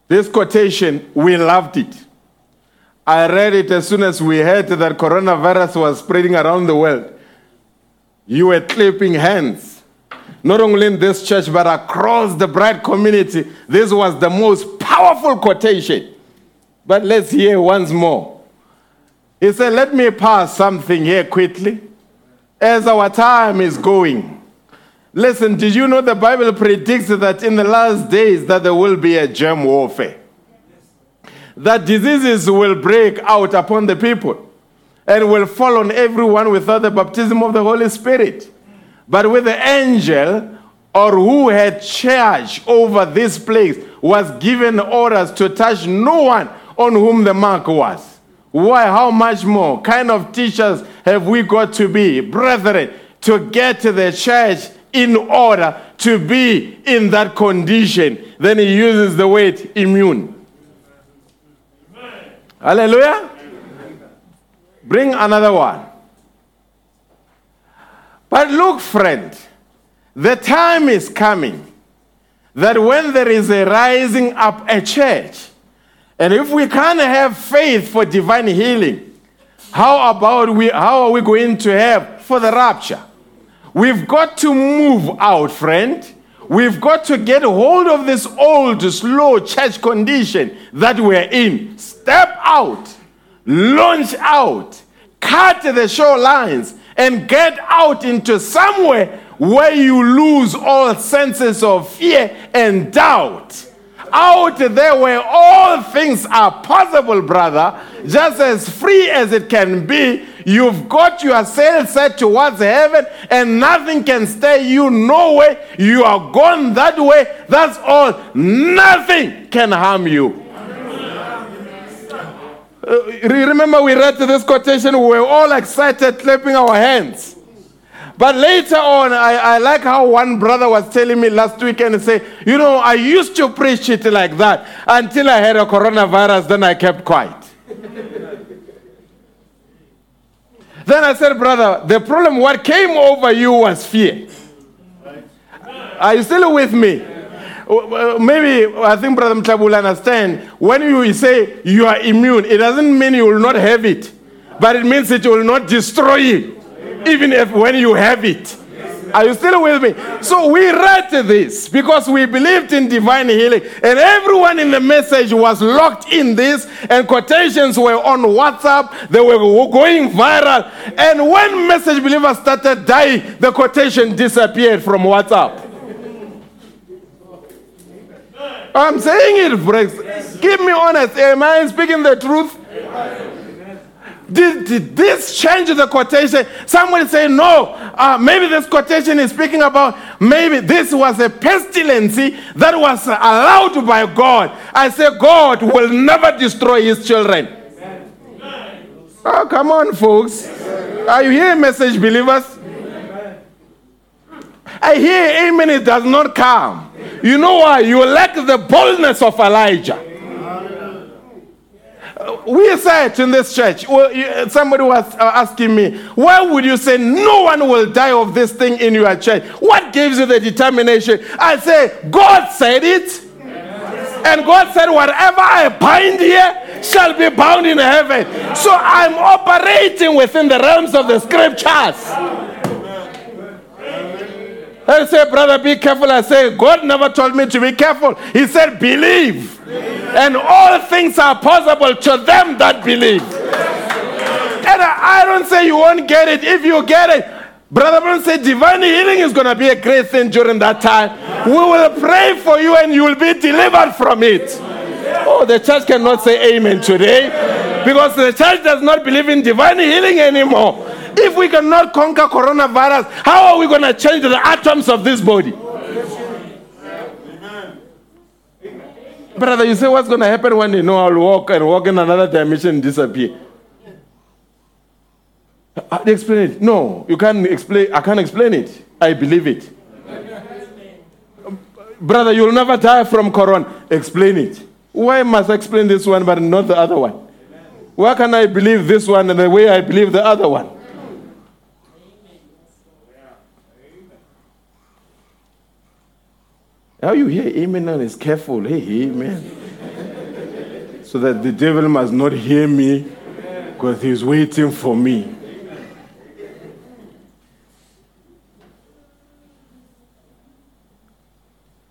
This quotation, we loved it. I read it as soon as we heard that coronavirus was spreading around the world. You were clapping hands. Not only in this church, but across the bright community. This was the most powerful quotation. But let's hear once more. He said, Let me pass something here quickly as our time is going. Listen, did you know the Bible predicts that in the last days that there will be a germ warfare? That diseases will break out upon the people and will fall on everyone without the baptism of the Holy Spirit. But with the angel or who had charge over this place was given orders to touch no one on whom the mark was. Why? How much more kind of teachers have we got to be, brethren, to get the church in order to be in that condition? Then he uses the word immune. Hallelujah. Bring another one. But look, friend, the time is coming that when there is a rising up a church, and if we can't have faith for divine healing, how about we how are we going to have for the rapture? We've got to move out, friend. We've got to get hold of this old, slow church condition that we're in. Step out, launch out, cut the shorelines, and get out into somewhere where you lose all senses of fear and doubt. out there where all things are possible, brother, just as free as it can be, you've got your sail set towards heaven and nothing can stay you No way. You are gone that way. That's all. Nothing can harm you. Uh, remember, we read this quotation, we were all excited, clapping our hands. But later on, I, I like how one brother was telling me last weekend and say, you know, I used to preach it like that until I had a coronavirus, then I kept quiet. then I said, brother, the problem, what came over you was fear. Are you still with me? Maybe I think Brother Mtlabu will understand. When you say you are immune, it doesn't mean you will not have it, but it means it will not destroy you, even if when you have it. Are you still with me? So we read this because we believed in divine healing, and everyone in the message was locked in this, and quotations were on WhatsApp, they were going viral. And when message believers started dying, the quotation disappeared from WhatsApp. I'm saying it, Brex. Keep me honest. Am I speaking the truth? Did, did this change the quotation? Someone say, no, uh, maybe this quotation is speaking about maybe this was a pestilence that was allowed by God. I say, God will never destroy his children. Oh, come on, folks. Are you hearing message, believers? I hear amen, it does not come. You know why? You lack the boldness of Elijah. Uh, We said in this church, somebody was uh, asking me, why would you say no one will die of this thing in your church? What gives you the determination? I say, God said it. And God said, whatever I bind here shall be bound in heaven. So I'm operating within the realms of the scriptures. I say, brother, be careful. I say, God never told me to be careful. He said, believe. And all things are possible to them that believe. And I I don't say you won't get it. If you get it, Brother Brown said divine healing is going to be a great thing during that time. We will pray for you and you will be delivered from it. Oh, the church cannot say amen today because the church does not believe in divine healing anymore. If we cannot conquer coronavirus, how are we going to change the atoms of this body? Brother, you say what's going to happen when you know I'll walk and walk in another dimension and disappear? Do explain it? No, you can't explain. I can't explain it. I believe it. Brother, you'll never die from corona. Explain it. Why must I explain this one but not the other one? Why can I believe this one and the way I believe the other one? How you hear amen and is careful. Hey, amen. so that the devil must not hear me because he's waiting for me.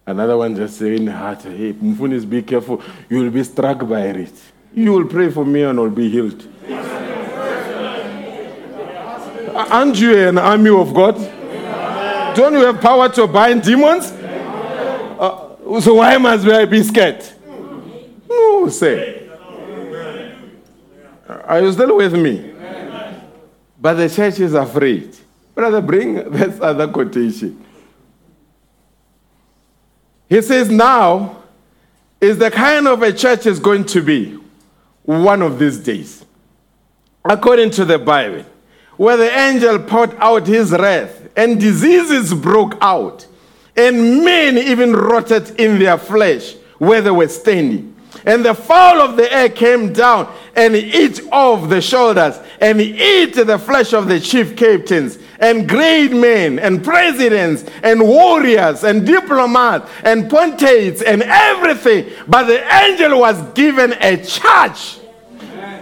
Another one just saying, heart, hey, Mfunis, be careful. You will be struck by it. You will pray for me and I'll be healed. Aren't you an army of God? Don't you have power to bind demons? Uh, so why must I be scared? No, say. Are you still with me? But the church is afraid. Brother, bring this other quotation. He says, Now is the kind of a church is going to be one of these days, according to the Bible, where the angel poured out his wrath and diseases broke out, and men even rotted in their flesh where they were standing. And the fowl of the air came down and eat off the shoulders and eat the flesh of the chief captains and great men and presidents and warriors and diplomats and pontiffs and everything. But the angel was given a charge.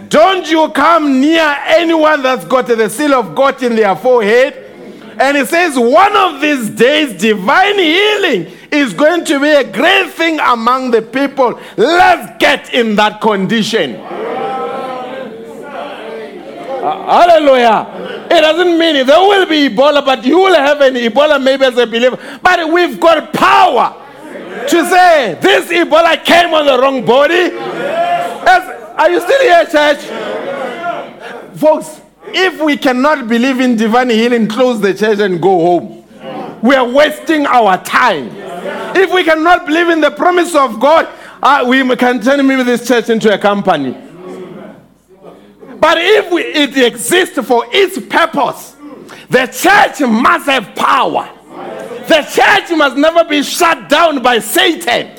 Don't you come near anyone that's got the seal of God in their forehead. And it says, one of these days, divine healing is going to be a great thing among the people. Let's get in that condition. Uh, hallelujah. It doesn't mean it. There will be Ebola, but you will have an Ebola maybe as a believer. But we've got power. To say this Ebola came on the wrong body. Are you still here, church? Folks, if we cannot believe in divine healing, close the church and go home. We are wasting our time. If we cannot believe in the promise of God, uh, we can turn maybe this church into a company. But if we, it exists for its purpose, the church must have power. The church must never be shut down by Satan.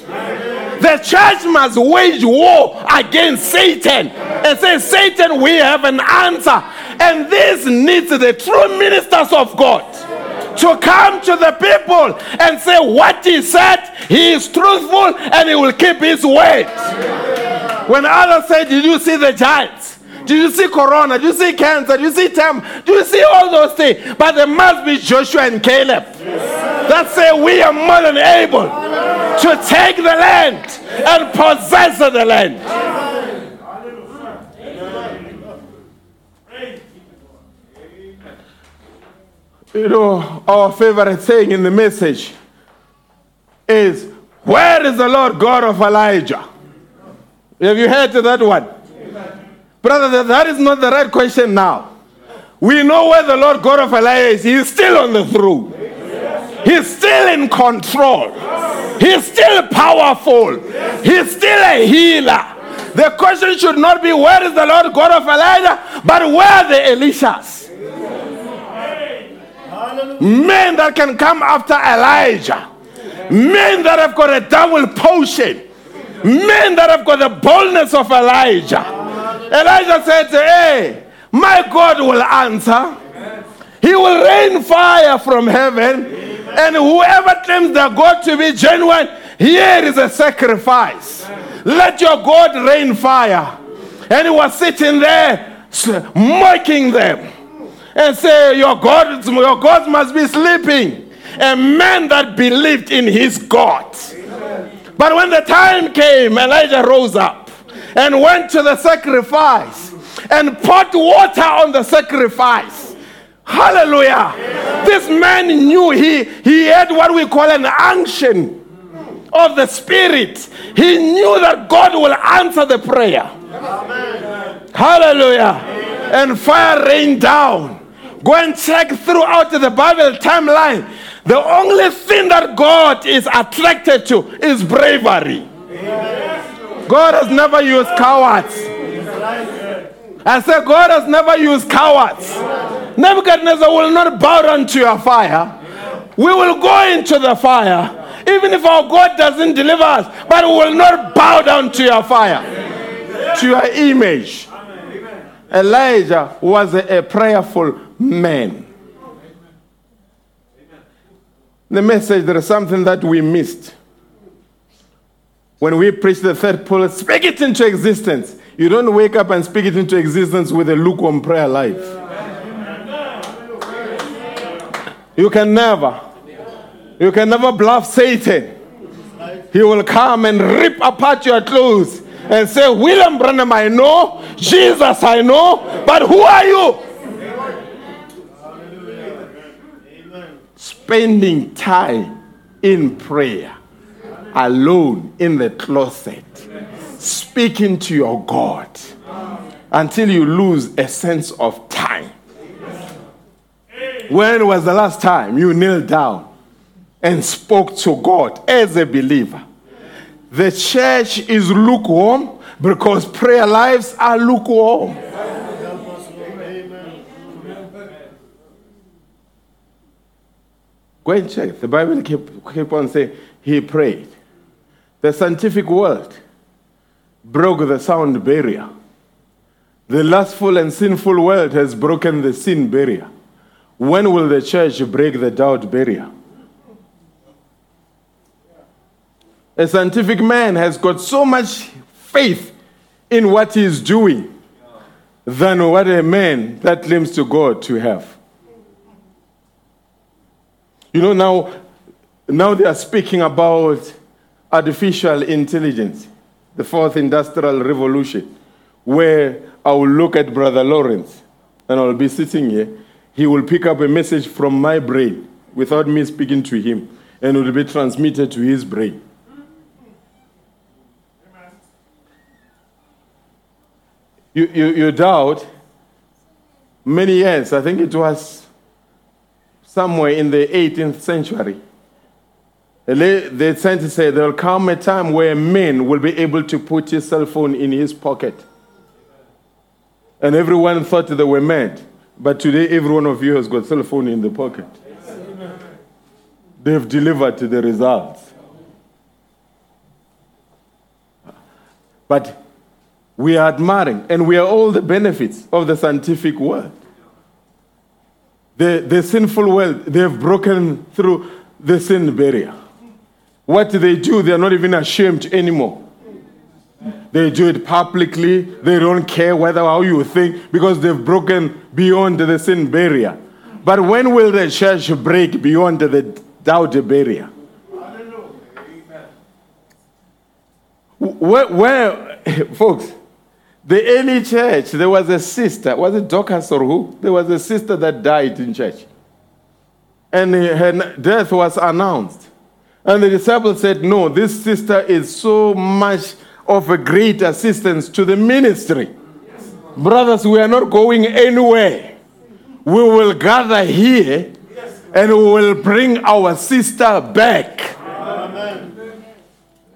The church must wage war against Satan and say, Satan, we have an answer. And this needs the true ministers of God to come to the people and say, What he said, he is truthful and he will keep his word. When others say, Did you see the giants? Did you see corona? Did you see cancer? Did you see tem? Do you see all those things? But there must be Joshua and Caleb that say we are more than able to take the land and possess the land. You know, our favorite saying in the message is, Where is the Lord God of Elijah? Have you heard that one? Brother, that- is not the right question now. We know where the Lord God of Elijah is. He is still on the throne. He's still in control. He's still powerful. He's still a healer. The question should not be where is the Lord God of Elijah, but where are the Elishas? Men that can come after Elijah. Men that have got a double potion. Men that have got the boldness of Elijah. Elijah said, Hey, my God will answer. He will rain fire from heaven. And whoever claims their God to be genuine, here is a sacrifice. Let your God rain fire. And he was sitting there mocking them and say, Your God, your God must be sleeping. A man that believed in his God. But when the time came, Elijah rose up and went to the sacrifice and poured water on the sacrifice. Hallelujah. This man knew he, he had what we call an unction of the Spirit. He knew that God will answer the prayer. Hallelujah. And fire rained down. Go and check throughout the Bible timeline. The only thing that God is attracted to is bravery. God has never used cowards. I said, God has never used cowards. Nebuchadnezzar will not bow down to your fire. We will go into the fire, even if our God doesn't deliver us, but we will not bow down to your fire, to your image. Elijah was a, a prayerful man. The message, there is something that we missed. When we preach the third pull, speak it into existence. You don't wake up and speak it into existence with a lukewarm prayer life. You can never. You can never bluff Satan. He will come and rip apart your clothes and say, William Branham, I know. Jesus, I know. But who are you? Spending time in prayer, alone in the closet, speaking to your God until you lose a sense of time. When was the last time you knelt down and spoke to God as a believer? The church is lukewarm because prayer lives are lukewarm. Go and check. The Bible keep, keep on saying he prayed. The scientific world broke the sound barrier. The lustful and sinful world has broken the sin barrier. When will the church break the doubt barrier? A scientific man has got so much faith in what he is doing than what a man that claims to God to have. You know, now, now they are speaking about artificial intelligence, the fourth industrial revolution, where I will look at Brother Lawrence and I'll be sitting here. He will pick up a message from my brain without me speaking to him, and it will be transmitted to his brain. You, you, you doubt many years, I think it was somewhere in the 18th century, they to say there will come a time where men will be able to put his cell phone in his pocket. And everyone thought they were mad. But today, every one of you has got a cell phone in the pocket. They've delivered the results. But we are admiring, and we are all the benefits of the scientific world. The, the sinful world, they've broken through the sin barrier. What they do, they're not even ashamed anymore. They do it publicly. They don't care whether how you think because they've broken beyond the sin barrier. But when will the church break beyond the doubt barrier? I don't know. Amen. Where, where folks, the early church, there was a sister, was it Dorcas or who? There was a sister that died in church. And her death was announced. And the disciples said, No, this sister is so much of a great assistance to the ministry. Brothers, we are not going anywhere. We will gather here and we will bring our sister back.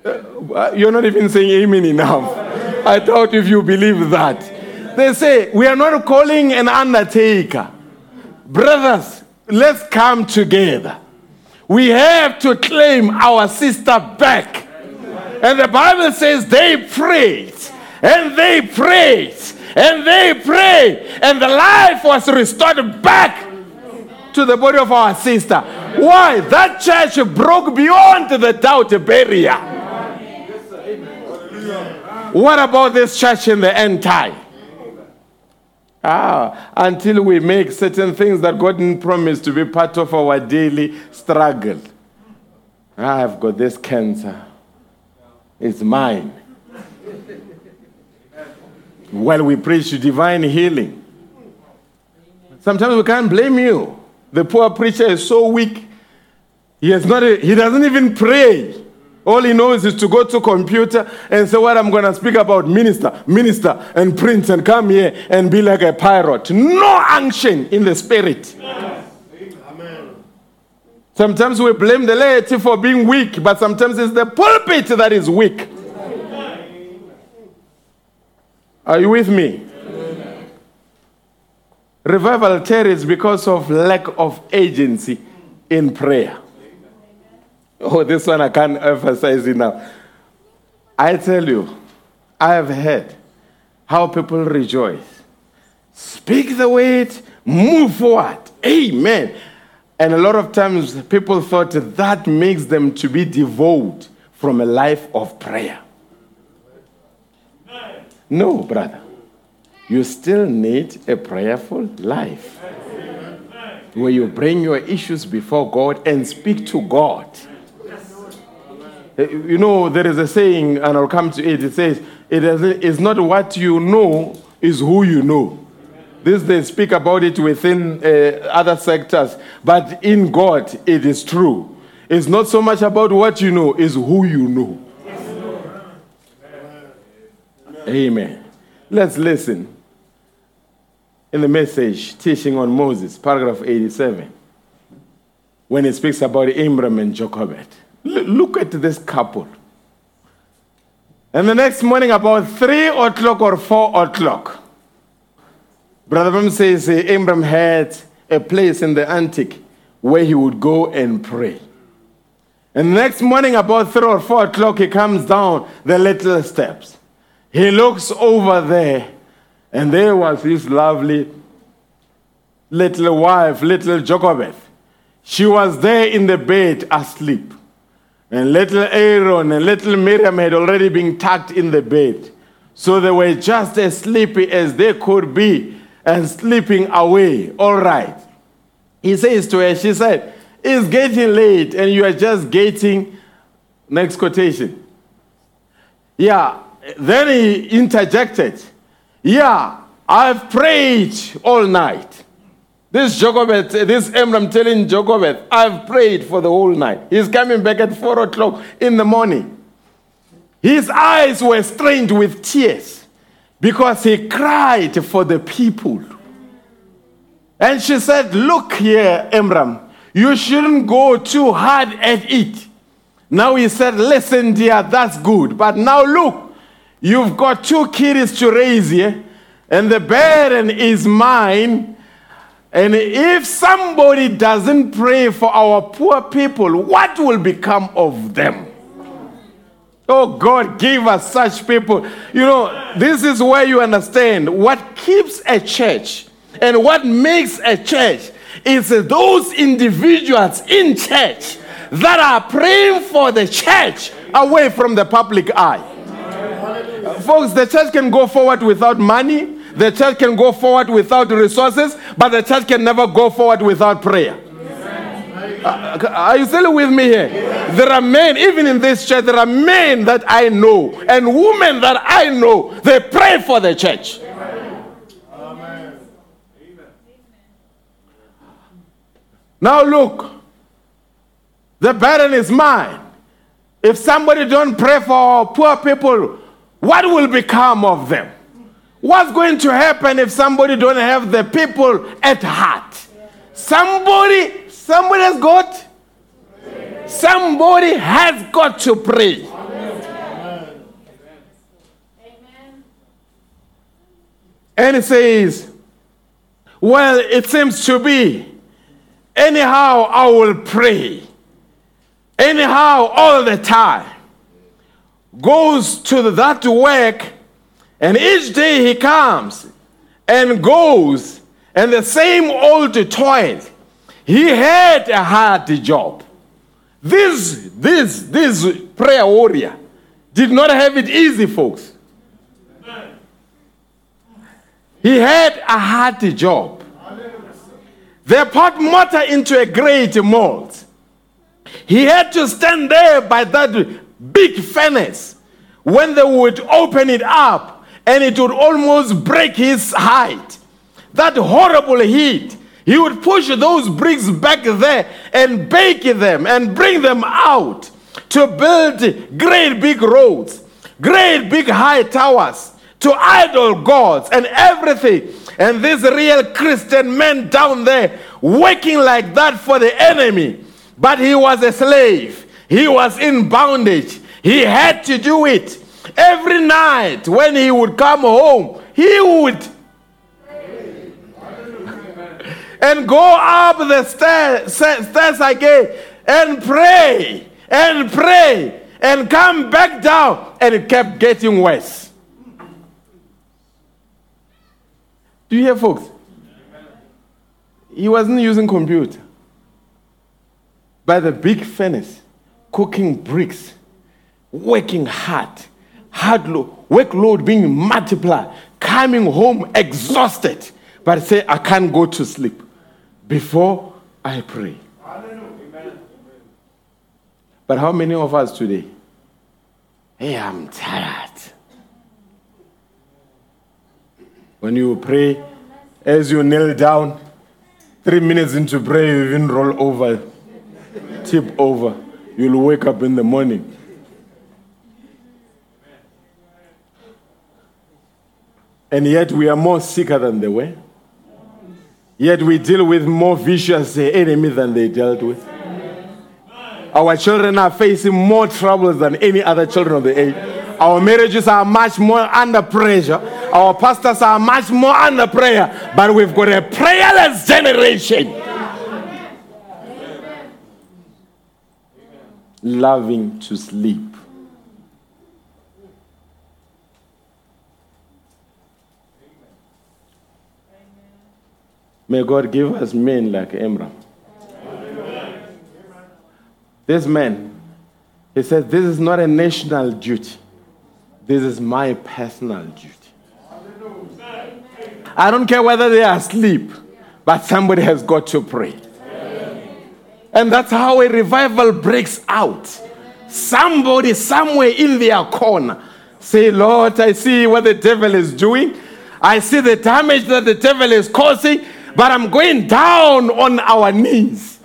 Uh, You're not even saying amen enough. I thought if you believe that. They say, We are not calling an undertaker. Brothers, let's come together. We have to claim our sister back. And the Bible says they prayed and they prayed and they prayed, and the life was restored back to the body of our sister. Why? That church broke beyond the doubt barrier. What about this church in the end time? Ah, until we make certain things that God didn't promise to be part of our daily struggle. Ah, I've got this cancer. It's mine. While we preach divine healing, sometimes we can't blame you. The poor preacher is so weak. He has not. He doesn't even pray. All he knows is to go to computer and say, "What I'm going to speak about, minister, minister, and prince, and come here and be like a pirate." No unction in the spirit. Amen. Sometimes we blame the laity for being weak, but sometimes it's the pulpit that is weak. Are you with me? Revival tarries because of lack of agency in prayer. Oh, this one I can't emphasize enough. I tell you, I have heard how people rejoice. Speak the word, move forward. Amen. And a lot of times people thought that makes them to be devout from a life of prayer. No, brother. You still need a prayerful life where you bring your issues before God and speak to God. Uh, You know, there is a saying, and I'll come to it. It says, it is not what you know, is who you know. This they speak about it within uh, other sectors, but in God, it is true. It's not so much about what you know, it's who you know. Amen. Let's listen. In the message, teaching on Moses, paragraph 87, when it speaks about Amram and Jochebed. Look at this couple. And the next morning, about 3 o'clock or 4 o'clock, Brother Bam says Abraham had a place in the attic where he would go and pray. And the next morning, about 3 or 4 o'clock, he comes down the little steps. He looks over there, and there was his lovely little wife, little Jochebed. She was there in the bed asleep. And little Aaron and little Miriam had already been tucked in the bed. So they were just as sleepy as they could be and sleeping away. All right. He says to her, she said, It's getting late and you are just getting. Next quotation. Yeah. Then he interjected, Yeah, I've prayed all night. This Jochebed, this Amram telling Jochebed, I've prayed for the whole night. He's coming back at four o'clock in the morning. His eyes were strained with tears because he cried for the people. And she said, Look here, Amram, you shouldn't go too hard at it. Now he said, Listen, dear, that's good. But now look, you've got two kids to raise here, and the burden is mine. And if somebody doesn't pray for our poor people, what will become of them? Oh, God, give us such people. You know, this is where you understand what keeps a church and what makes a church is those individuals in church that are praying for the church away from the public eye. Folks, the church can go forward without money, the church can go forward without resources, but the church can never go forward without prayer. Uh, Are you still with me here? There are men, even in this church, there are men that I know and women that I know, they pray for the church. Now look, the burden is mine. If somebody don't pray for poor people, what will become of them? What's going to happen if somebody don't have the people at heart? Somebody, somebody has got, somebody has got to pray. And it says, well, it seems to be Anyhow, I will pray. Anyhow, all the time. Goes to that work, and each day he comes and goes, and the same old toil. He had a hard job. This, this, this prayer warrior did not have it easy, folks. He had a hard job. They poured mortar into a great mold. He had to stand there by that big furnace when they would open it up and it would almost break his height. That horrible heat. He would push those bricks back there and bake them and bring them out to build great big roads, great big high towers to idol gods and everything. And this real Christian man down there working like that for the enemy. But he was a slave, he was in bondage. He had to do it. Every night when he would come home, he would and go up the stairs, stairs again and pray and pray and come back down and it kept getting worse. Do you hear, folks? He wasn't using computer. By the big furnace, cooking bricks, working hard, hard lo- workload being multiplied, coming home exhausted, but say, I can't go to sleep before I pray. But how many of us today? Hey, I'm tired. When you pray, as you kneel down, three minutes into prayer, you even roll over, tip over. You'll wake up in the morning. And yet we are more sicker than they were. Yet we deal with more vicious enemy than they dealt with. Our children are facing more troubles than any other children of the age. Our marriages are much more under pressure. Our pastors are much more under prayer. But we've got a prayerless generation. Loving to sleep. May God give us men like Amram. This man, he said, This is not a national duty. This is my personal duty. I don't care whether they are asleep, but somebody has got to pray. And that's how a revival breaks out. Somebody, somewhere in their corner, say, Lord, I see what the devil is doing. I see the damage that the devil is causing, but I'm going down on our knees.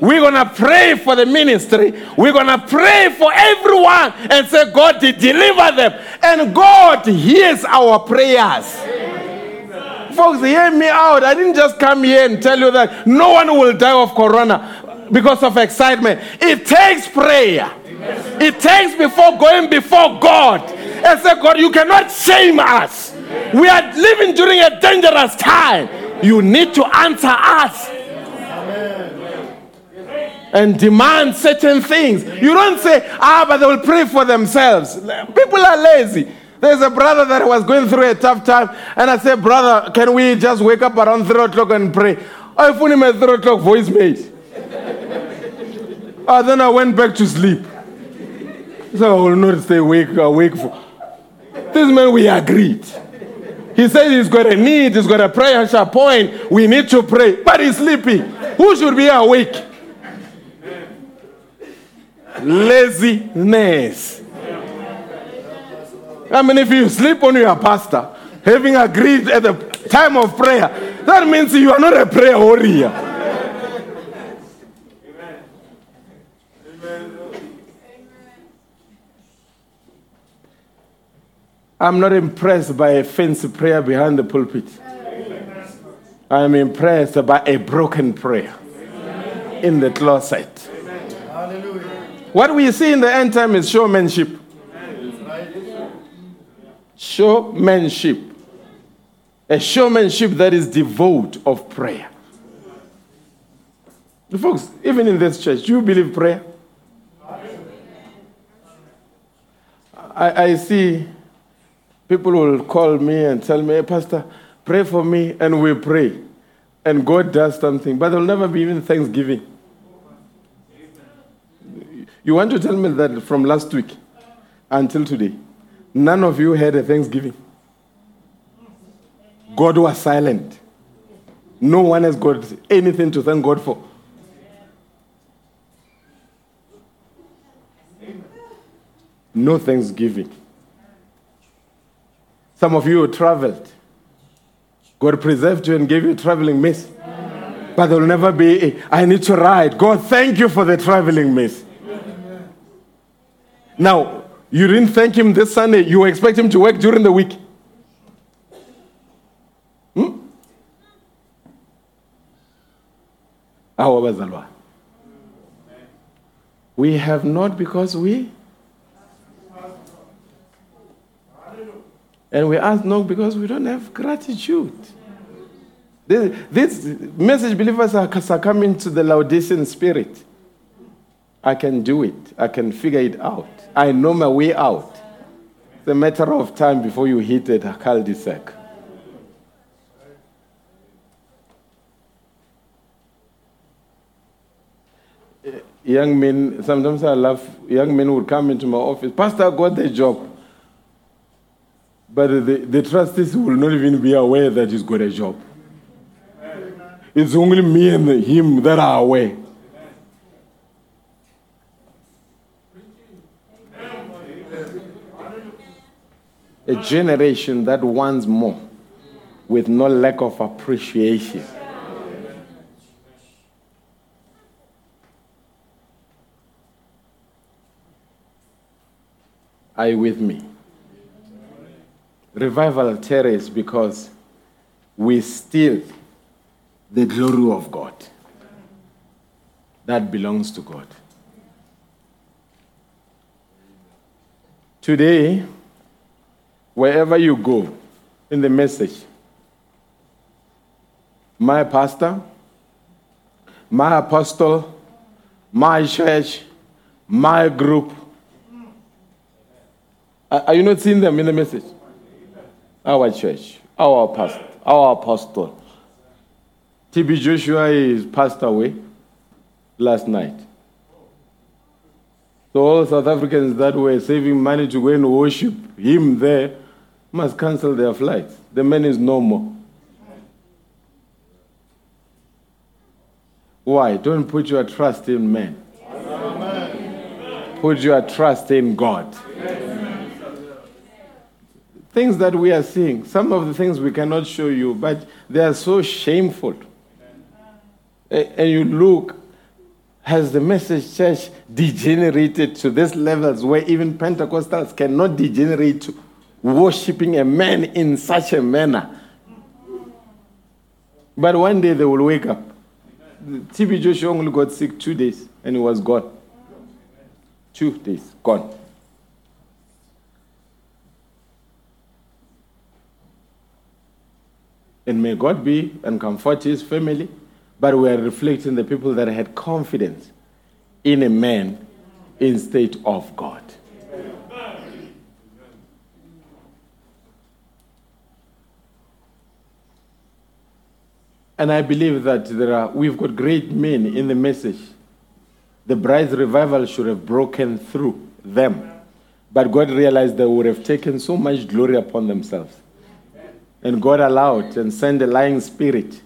We're going to pray for the ministry. We're going to pray for everyone and say, God, deliver them. And God hears our prayers. Folks, hear me out. I didn't just come here and tell you that no one will die of corona because of excitement. It takes prayer. It takes before going before God and say, God, you cannot shame us. We are living during a dangerous time. You need to answer us and demand certain things. You don't say, ah, but they will pray for themselves. People are lazy. There's a brother that was going through a tough time, and I said, brother, can we just wake up around 3 o'clock and pray? I phoned him at 3 o'clock, voicemail. Ah, then I went back to sleep. So I will not stay awake, awake for. This man, we agreed. He said he's got a need, he's got a prayer point. We need to pray, but he's sleeping. Who should be awake? Laziness. I mean, if you sleep on your pastor, having agreed at the time of prayer, that means you are not a prayer warrior. I'm not impressed by a fancy prayer behind the pulpit. I'm impressed by a broken prayer in the closet. What we see in the end time is showmanship. Showmanship. A showmanship that is devoid of prayer. Folks, even in this church, do you believe prayer? I, I see people will call me and tell me, hey, Pastor, pray for me, and we pray. And God does something, but there'll never be even thanksgiving. You want to tell me that from last week until today, none of you had a thanksgiving? God was silent. No one has got anything to thank God for. No thanksgiving. Some of you traveled. God preserved you and gave you traveling miss. But there will never be, I need to ride. God, thank you for the traveling miss. Now, you didn't thank him this Sunday. You expect him to work during the week. Hmm? We have not because we. And we ask no because we don't have gratitude. This, this message believers are succumbing to the Laodicean spirit. I can do it. I can figure it out. I know my way out. It's a matter of time before you hit a cul-de-sac. Eh, young men, sometimes I laugh, young men would come into my office, Pastor, I got the job. But the, the trustees will not even be aware that he's got a job. It's only me and him that are aware. A generation that wants more with no lack of appreciation. Are you with me? Revival tarries because we steal the glory of God. That belongs to God. Today, wherever you go in the message, my pastor, my apostle, my church, my group. Are you not seeing them in the message? Our church, our pastor, our apostle. TB Joshua is passed away last night. So all South Africans that were saving money to go and worship him there must cancel their flights. The man is no more. Why? Don't put your trust in men. Put your trust in God. Things that we are seeing, some of the things we cannot show you, but they are so shameful. And you look, Has the message church degenerated to these levels where even Pentecostals cannot degenerate to worshiping a man in such a manner? But one day they will wake up. TB Joshua only got sick two days and he was gone. Two days, gone. And may God be and comfort his family. But we are reflecting the people that had confidence in a man instead of God. And I believe that there are, we've got great men in the message. The bride's revival should have broken through them. But God realized they would have taken so much glory upon themselves. And God allowed and sent a lying spirit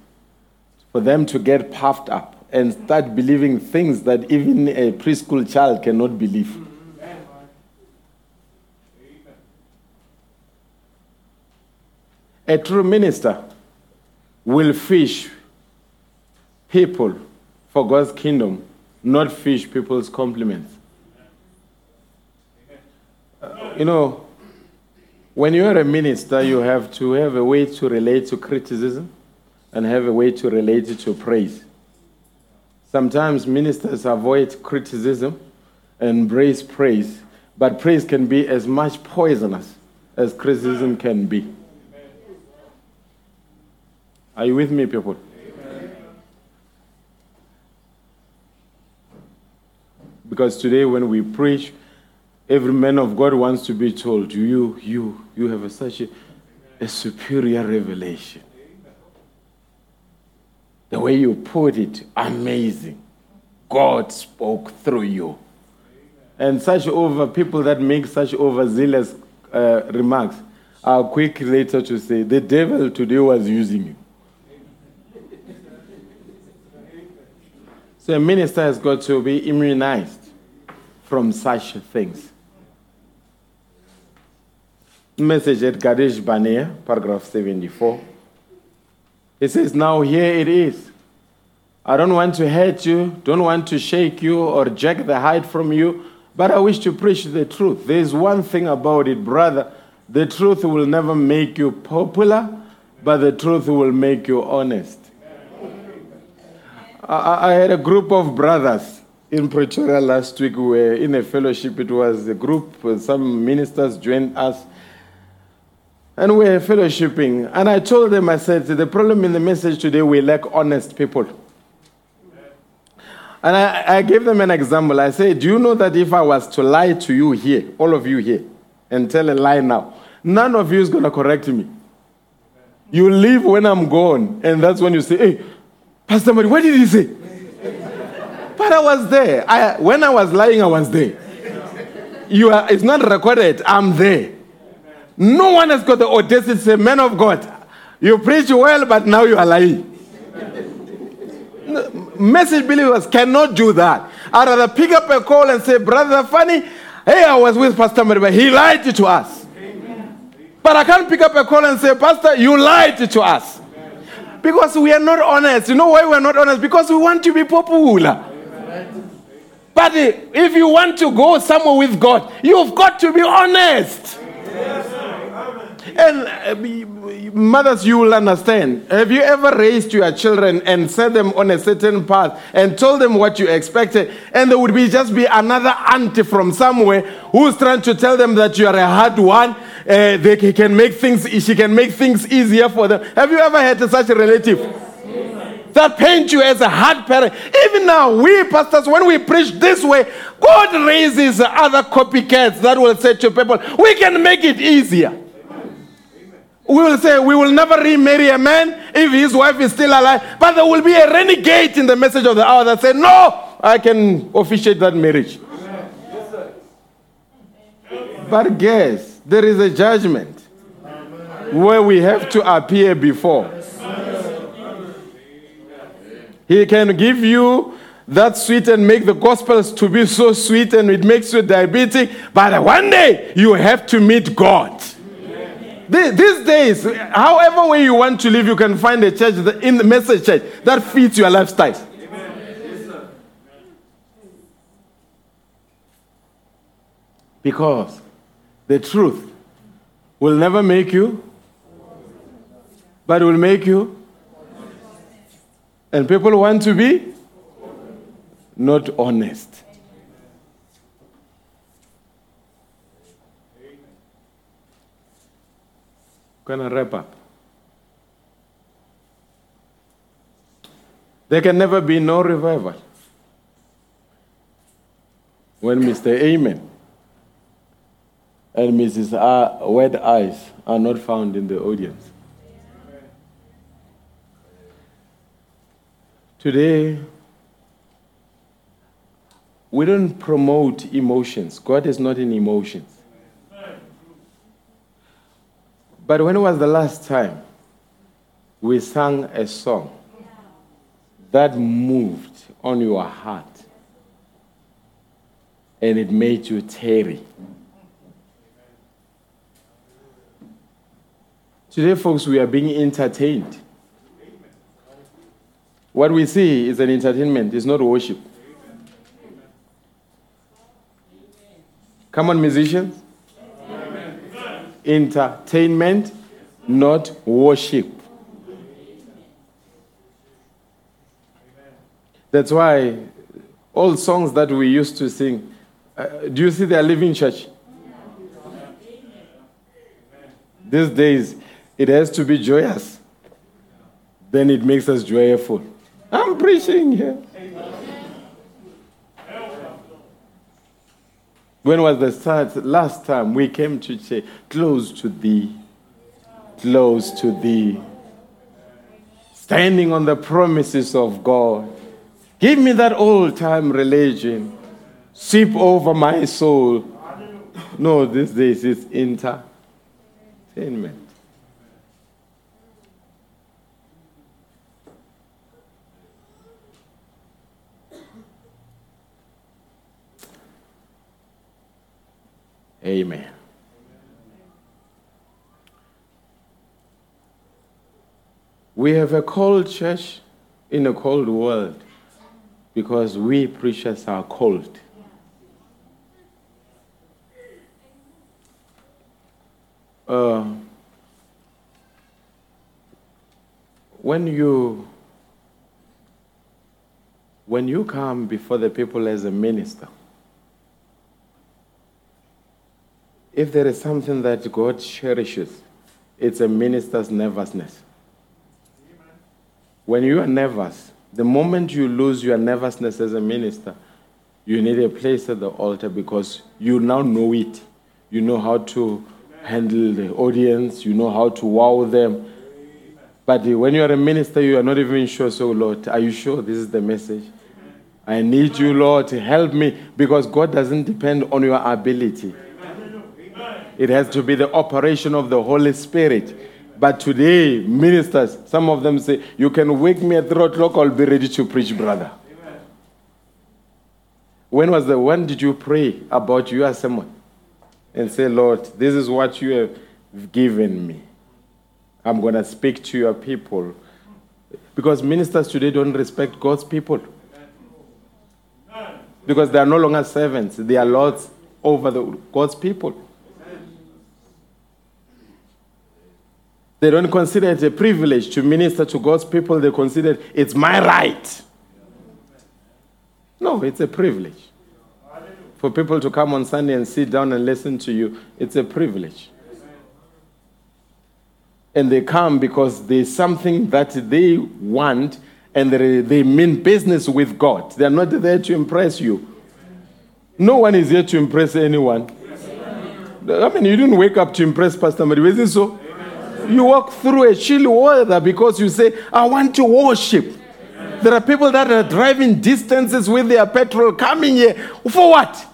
for them to get puffed up and start believing things that even a preschool child cannot believe. A true minister will fish people for God's kingdom, not fish people's compliments. Uh, you know, when you are a minister, you have to have a way to relate to criticism and have a way to relate to praise. Sometimes ministers avoid criticism and embrace praise, but praise can be as much poisonous as criticism can be. Are you with me, people? Because today, when we preach, every man of God wants to be told, you, you, you have a, such a, a superior revelation. The way you put it, amazing. God spoke through you. And such over people that make such overzealous uh, remarks are quick later to say, the devil today was using you. So a minister has got to be immunized from such things. Message at Kadesh Barnea, paragraph 74. He says, Now here it is. I don't want to hurt you, don't want to shake you or jack the hide from you, but I wish to preach the truth. There's one thing about it, brother. The truth will never make you popular, but the truth will make you honest. I, I had a group of brothers in Pretoria last week. We were in a fellowship. It was a group, some ministers joined us. And we were fellowshipping. And I told them, I said, the problem in the message today, we lack honest people. And I, I gave them an example. I said, Do you know that if I was to lie to you here, all of you here, and tell a lie now, none of you is going to correct me. You leave when I'm gone, and that's when you say, Hey, Pastor Mari, what did he say? but I was there. I, when I was lying, I was there. You are, it's not recorded, I'm there. No one has got the audacity to say, Man of God, you preach well, but now you are lying. Message believers cannot do that. I'd rather pick up a call and say, Brother Funny, hey, I was with Pastor Mary, but he lied to us. But I can't pick up a call and say, Pastor, you lied to us. Because we are not honest. You know why we're not honest? Because we want to be popular. But if you want to go somewhere with God, you've got to be honest. And uh, mothers, you will understand. Have you ever raised your children and set them on a certain path and told them what you expected? And there would be just be another auntie from somewhere who's trying to tell them that you are a hard one. Uh, they can make things. She can make things easier for them. Have you ever had such a relative? that paint you as a hard parent. Even now, we pastors, when we preach this way, God raises other copycats that will say to people, we can make it easier. We will say, we will never remarry a man if his wife is still alive. But there will be a renegade in the message of the hour that say, no, I can officiate that marriage. But guess, there is a judgment where we have to appear before. He can give you that sweet and make the gospels to be so sweet and it makes you diabetic. But one day you have to meet God. These days, however way you want to live, you can find a church in the message church that fits your lifestyle. Amen. Because the truth will never make you, but will make you. And people want to be not honest. Gonna wrap up. There can never be no revival when Mr. Amen and Mrs. R- Wet Eyes are not found in the audience. Today, we don't promote emotions. God is not in emotions. But when was the last time we sang a song that moved on your heart and it made you teary? Today, folks, we are being entertained. What we see is an entertainment, it's not worship. Come on, musicians. Entertainment, not worship. That's why all songs that we used to sing, uh, do you see they are living church? These days, it has to be joyous. Then it makes us joyful. I'm preaching here. When was the last time we came to say, close to thee, close to thee, standing on the promises of God. Give me that old time religion, sweep over my soul. No, these days it's entertainment. Amen. We have a cold church in a cold world because we preachers are cold. Uh, when you when you come before the people as a minister if there is something that God cherishes, it's a minister's nervousness. When you are nervous, the moment you lose your nervousness as a minister, you need a place at the altar because you now know it. You know how to handle the audience, you know how to wow them. But when you are a minister, you are not even sure. So, Lord, are you sure this is the message? I need you, Lord, to help me because God doesn't depend on your ability. It has to be the operation of the Holy Spirit. But today, ministers, some of them say, You can wake me at 3 o'clock, I'll be ready to preach, brother. When was the when did you pray about your sermon? And say, Lord, this is what you have given me. I'm gonna speak to your people. Because ministers today don't respect God's people. Because they are no longer servants, they are lords over the God's people. They don't consider it a privilege to minister to God's people. They consider it, it's my right. No, it's a privilege. For people to come on Sunday and sit down and listen to you, it's a privilege. And they come because there's something that they want and they, they mean business with God. They're not there to impress you. No one is here to impress anyone. I mean, you didn't wake up to impress Pastor Mary, is it so? You walk through a chill weather because you say, I want to worship. There are people that are driving distances with their petrol coming here. For what?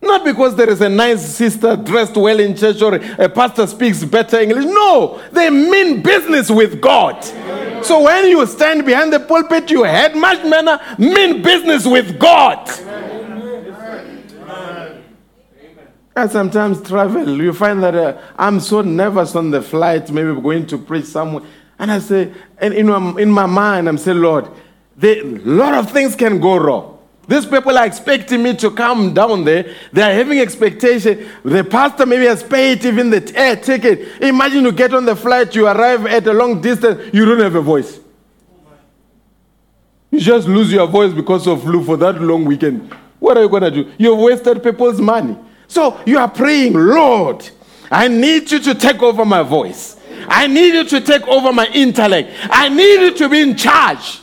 Not because there is a nice sister dressed well in church or a pastor speaks better English. No, they mean business with God. So when you stand behind the pulpit, you head much manner, mean business with God. I sometimes travel. You find that uh, I'm so nervous on the flight, maybe going to preach somewhere. And I say, and in in my mind, I'm saying, Lord, a lot of things can go wrong. These people are expecting me to come down there. They are having expectation. The pastor maybe has paid even the air ticket. Imagine you get on the flight, you arrive at a long distance, you don't have a voice. You just lose your voice because of flu for that long weekend. What are you going to do? You've wasted people's money. So you are praying, Lord, I need you to take over my voice. I need you to take over my intellect. I need you to be in charge.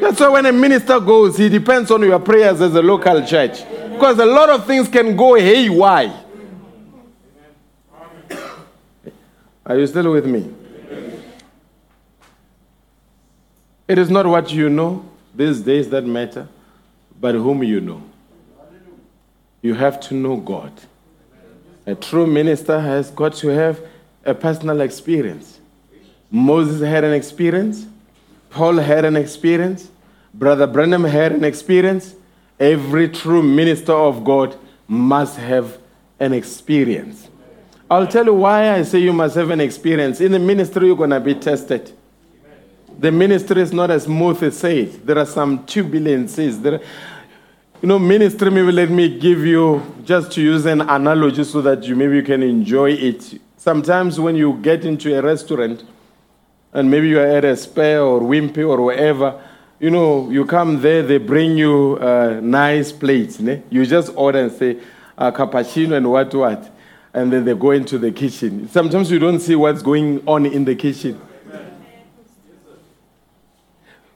That's why when a minister goes, he depends on your prayers as a local church. Because a lot of things can go haywire. Are you still with me? It is not what you know these days that matter, but whom you know. You have to know God. A true minister has got to have a personal experience. Moses had an experience. Paul had an experience. Brother Branham had an experience. Every true minister of God must have an experience. I'll tell you why I say you must have an experience. In the ministry, you're going to be tested. The ministry is not as smooth as said. There are some turbulences. There, you know, ministry, maybe let me give you, just to use an analogy so that you maybe you can enjoy it. Sometimes when you get into a restaurant, and maybe you are at a Spur or Wimpy or wherever, you know, you come there, they bring you uh, nice plates. Ne? You just order and say, uh, cappuccino and what, what. And then they go into the kitchen. Sometimes you don't see what's going on in the kitchen.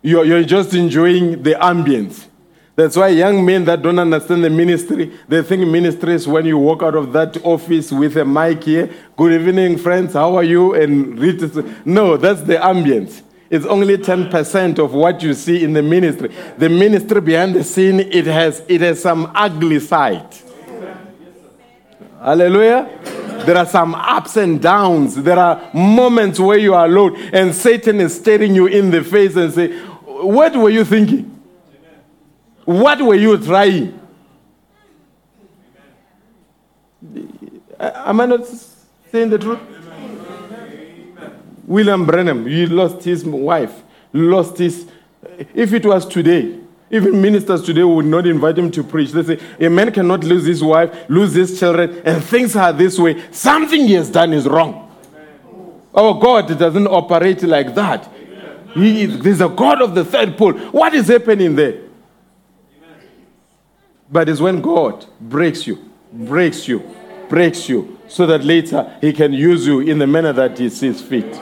You're, you're just enjoying the ambience. That's why young men that don't understand the ministry, they think ministry is when you walk out of that office with a mic here. Good evening, friends. How are you? And read. No, that's the ambience. It's only 10% of what you see in the ministry. The ministry behind the scene, it has, it has some ugly side. Hallelujah. There are some ups and downs. There are moments where you are alone and Satan is staring you in the face and say, what were you thinking? What were you trying? Uh, am I not saying the truth? William Branham, he lost his wife, lost his. Uh, if it was today, even ministers today would not invite him to preach. They say, a man cannot lose his wife, lose his children, and things are this way. Something he has done is wrong. Our God doesn't operate like that. He is, there's a God of the third pole. What is happening there? But it's when God breaks you, breaks you, breaks you, so that later He can use you in the manner that He sees fit.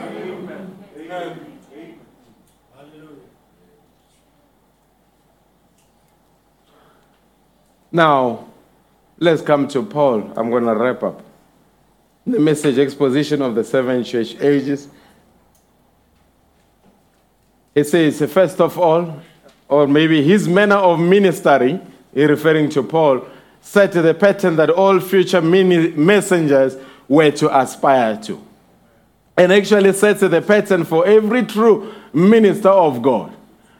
Now, let's come to Paul. I'm going to wrap up. The message exposition of the seven church ages. It says, first of all, or maybe his manner of ministering, he referring to Paul, set the pattern that all future messengers were to aspire to. And actually sets the pattern for every true minister of God.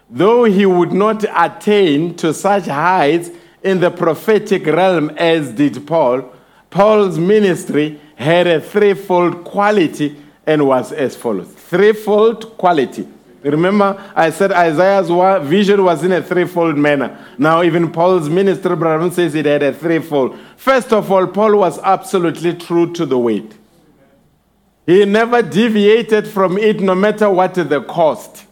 Though he would not attain to such heights in the prophetic realm as did Paul, Paul's ministry had a threefold quality and was as follows threefold quality. Remember, I said Isaiah's vision was in a threefold manner. Now, even Paul's ministry, Branham says it had a threefold. First of all, Paul was absolutely true to the word. He never deviated from it, no matter what the cost.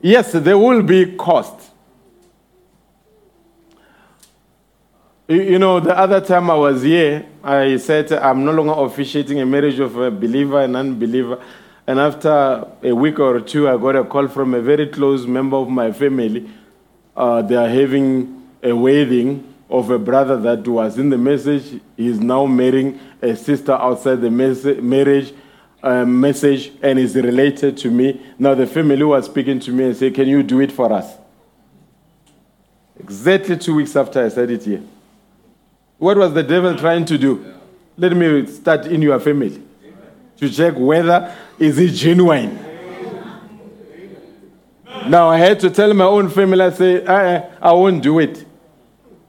Yes, there will be cost. You know, the other time I was here, I said I'm no longer officiating a marriage of a believer and unbeliever. And after a week or two, I got a call from a very close member of my family. Uh, they are having a wedding of a brother that was in the message. He is now marrying a sister outside the mes- marriage uh, message and is related to me. Now, the family was speaking to me and said, Can you do it for us? Exactly two weeks after I said it here. What was the devil trying to do? Let me start in your family to check whether is it genuine. Now I had to tell my own family, I say, I, I won't do it.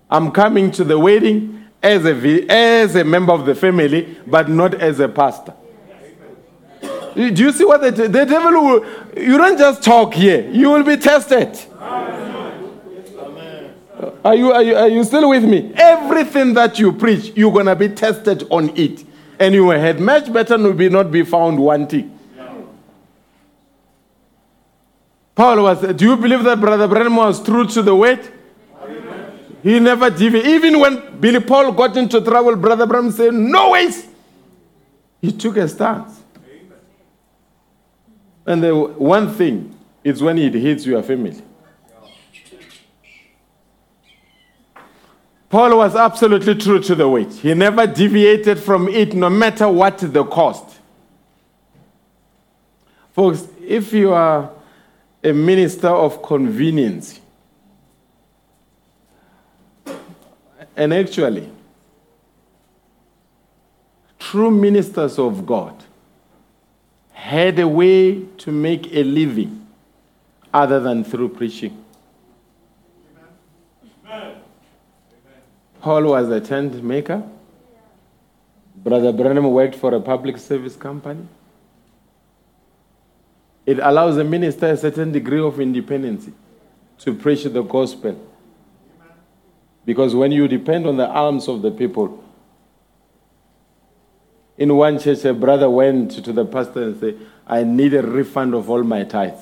I'm coming to the wedding as a, as a member of the family, but not as a pastor. Do you see what the, the devil will, you don't just talk here, you will be tested. Are you, are, you, are you still with me? Everything that you preach, you're going to be tested on it. You had much better not be, not be found wanting. Paul was, do you believe that Brother Branham was true to the word? He never deviated. Even when Billy Paul got into trouble, Brother Branham said, no ways. He took a stance. And the one thing is when it hits your family. Paul was absolutely true to the word. He never deviated from it, no matter what the cost. Folks, if you are a minister of convenience, and actually, true ministers of God had a way to make a living other than through preaching. Paul was a tent maker. Brother Branham worked for a public service company. It allows a minister a certain degree of independence to preach the gospel. Because when you depend on the alms of the people, in one church, a brother went to the pastor and said, I need a refund of all my tithes.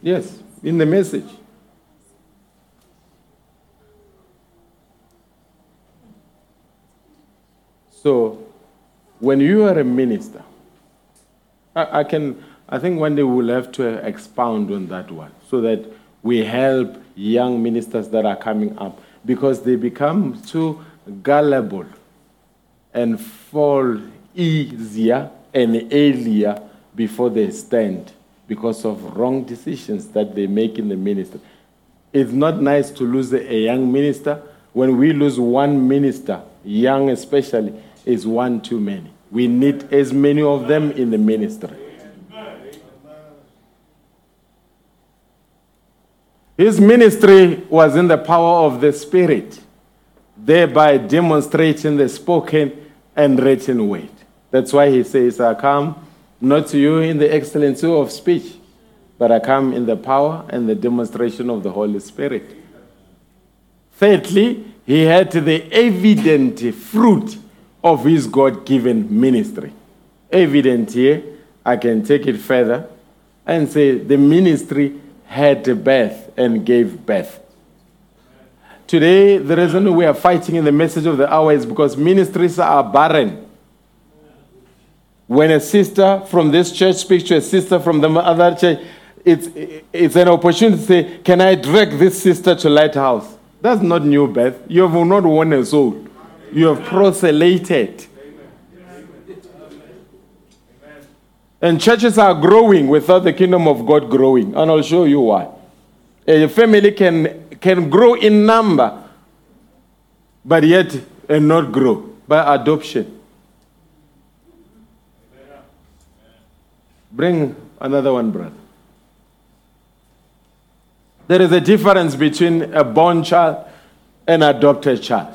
Yes, in the message. So, when you are a minister, I, I can, I think one day we'll have to expound on that one so that we help young ministers that are coming up because they become too gullible and fall easier and earlier before they stand because of wrong decisions that they make in the ministry. It's not nice to lose a a young minister. When we lose one minister, young especially, is one too many. We need as many of them in the ministry. His ministry was in the power of the Spirit, thereby demonstrating the spoken and written word. That's why he says, I come not to you in the excellency of speech, but I come in the power and the demonstration of the Holy Spirit. Thirdly, he had the evident fruit of his God given ministry. Evident here, I can take it further and say the ministry had a birth and gave birth. Today, the reason we are fighting in the message of the hour is because ministries are barren. When a sister from this church speaks to a sister from the other church, it's, it's an opportunity to say, Can I drag this sister to Lighthouse? That's not new birth. You have not won a soul, you have proselyted. And churches are growing without the kingdom of God growing. And I'll show you why. A family can, can grow in number, but yet and not grow by adoption. Bring another one, brother. There is a difference between a born child and adopted child.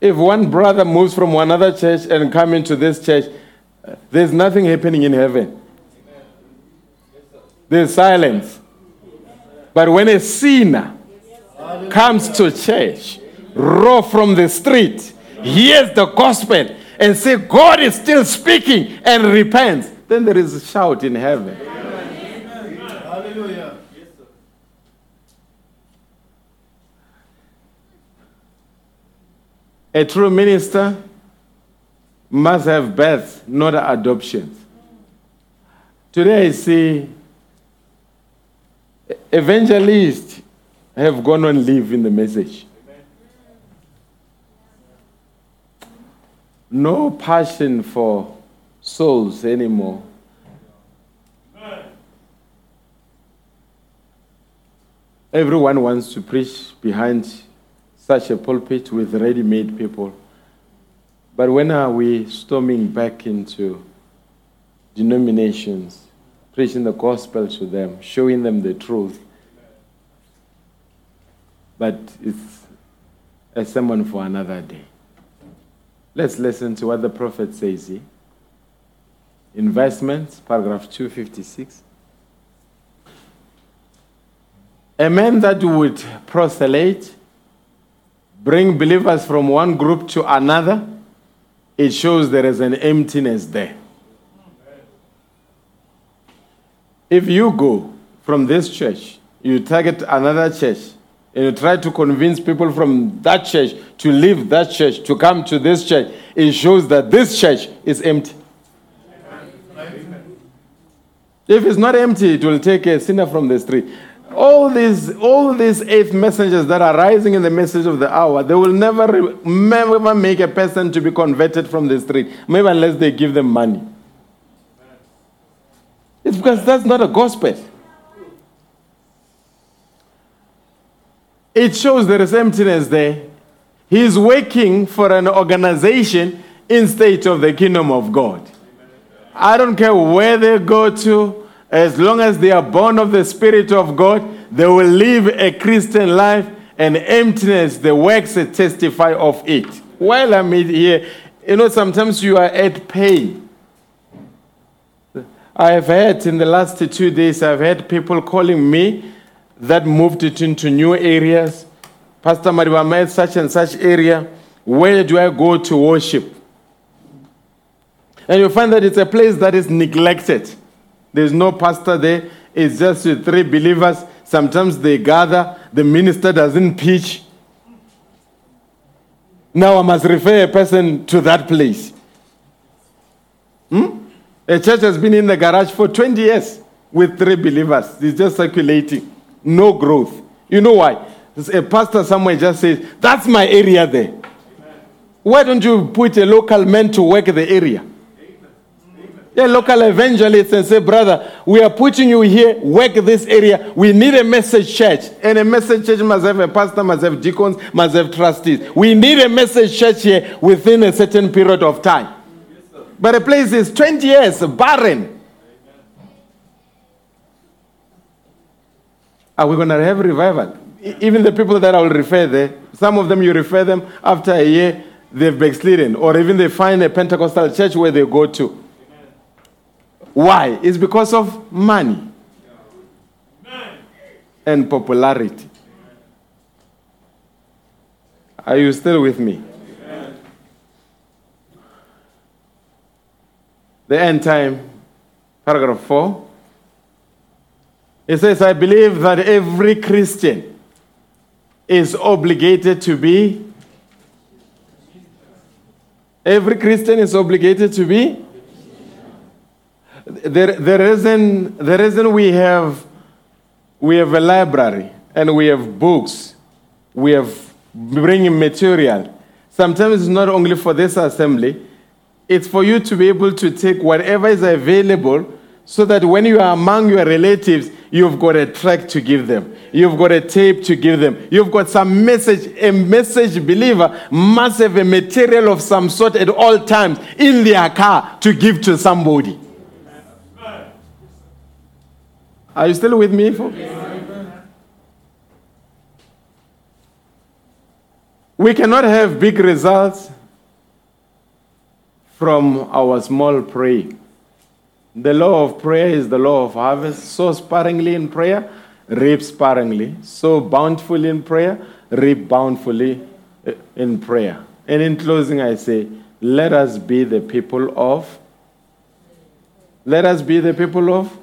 If one brother moves from one other church and come into this church, there's nothing happening in heaven. There's silence. But when a sinner comes to church, raw from the street, hears the gospel, and say God is still speaking and repents, then there is a shout in heaven. A true minister must have birth, not adoptions. Today I see evangelists have gone on leave in the message. No passion for souls anymore. Everyone wants to preach behind such a pulpit with ready made people. But when are we storming back into denominations, preaching the gospel to them, showing them the truth? But it's a sermon for another day. Let's listen to what the prophet says here. Investments, paragraph 256. A man that would proselyte, bring believers from one group to another, it shows there is an emptiness there. If you go from this church, you target another church, and you try to convince people from that church to leave that church, to come to this church, it shows that this church is empty. If it's not empty, it will take a sinner from the street. All these, all these eighth messengers that are rising in the message of the hour, they will never, never make a person to be converted from the street, maybe unless they give them money. It's because that's not a gospel. It shows there is emptiness there. He is working for an organization instead of the kingdom of God. I don't care where they go to, as long as they are born of the Spirit of God, they will live a Christian life and emptiness, the works testify of it. While I'm here, you know, sometimes you are at pain. I have had in the last two days, I've had people calling me that moved it into new areas. Pastor Mariwa, I'm at such and such area. Where do I go to worship? And you find that it's a place that is neglected. There's no pastor there. It's just three believers. Sometimes they gather. The minister doesn't preach. Now I must refer a person to that place. Hmm? A church has been in the garage for 20 years with three believers. It's just circulating. No growth. You know why? A pastor somewhere just says, That's my area there. Why don't you put a local man to work the area? Local evangelists and say, brother, we are putting you here, work this area. We need a message church. And a message church must have a pastor, must have deacons, must have trustees. We need a message church here within a certain period of time. But a place is 20 years, barren. Are we going to have revival? Even the people that I will refer there, some of them you refer them after a year, they've backslidden. Or even they find a Pentecostal church where they go to. Why? It's because of money and popularity. Are you still with me? The end time, paragraph 4. It says, I believe that every Christian is obligated to be. Every Christian is obligated to be. There, the, reason, the reason we have, we have a library and we have books, we have bringing material. Sometimes it's not only for this assembly, it's for you to be able to take whatever is available so that when you are among your relatives, you've got a track to give them. You've got a tape to give them. You've got some message. A message believer must have a material of some sort at all times in their car to give to somebody. Are you still with me, folks? We cannot have big results from our small praying. The law of prayer is the law of harvest. Sow sparingly in prayer, reap sparingly. Sow bountifully in prayer, reap bountifully eh, in prayer. And in closing, I say, let us be the people of. Let us be the people of.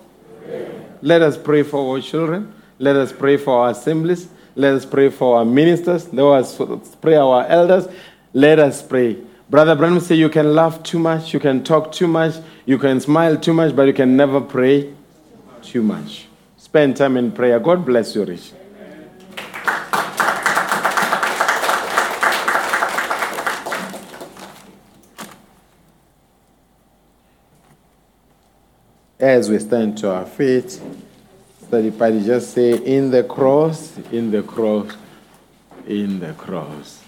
Let us pray for our children. Let us pray for our assemblies. Let us pray for our ministers. Let us pray our elders. Let us pray. Brother Branham said you can laugh too much, you can talk too much, you can smile too much, but you can never pray too much. Spend time in prayer. God bless you, Rich. As we stand to our feet, study party just say, in the cross, in the cross, in the cross.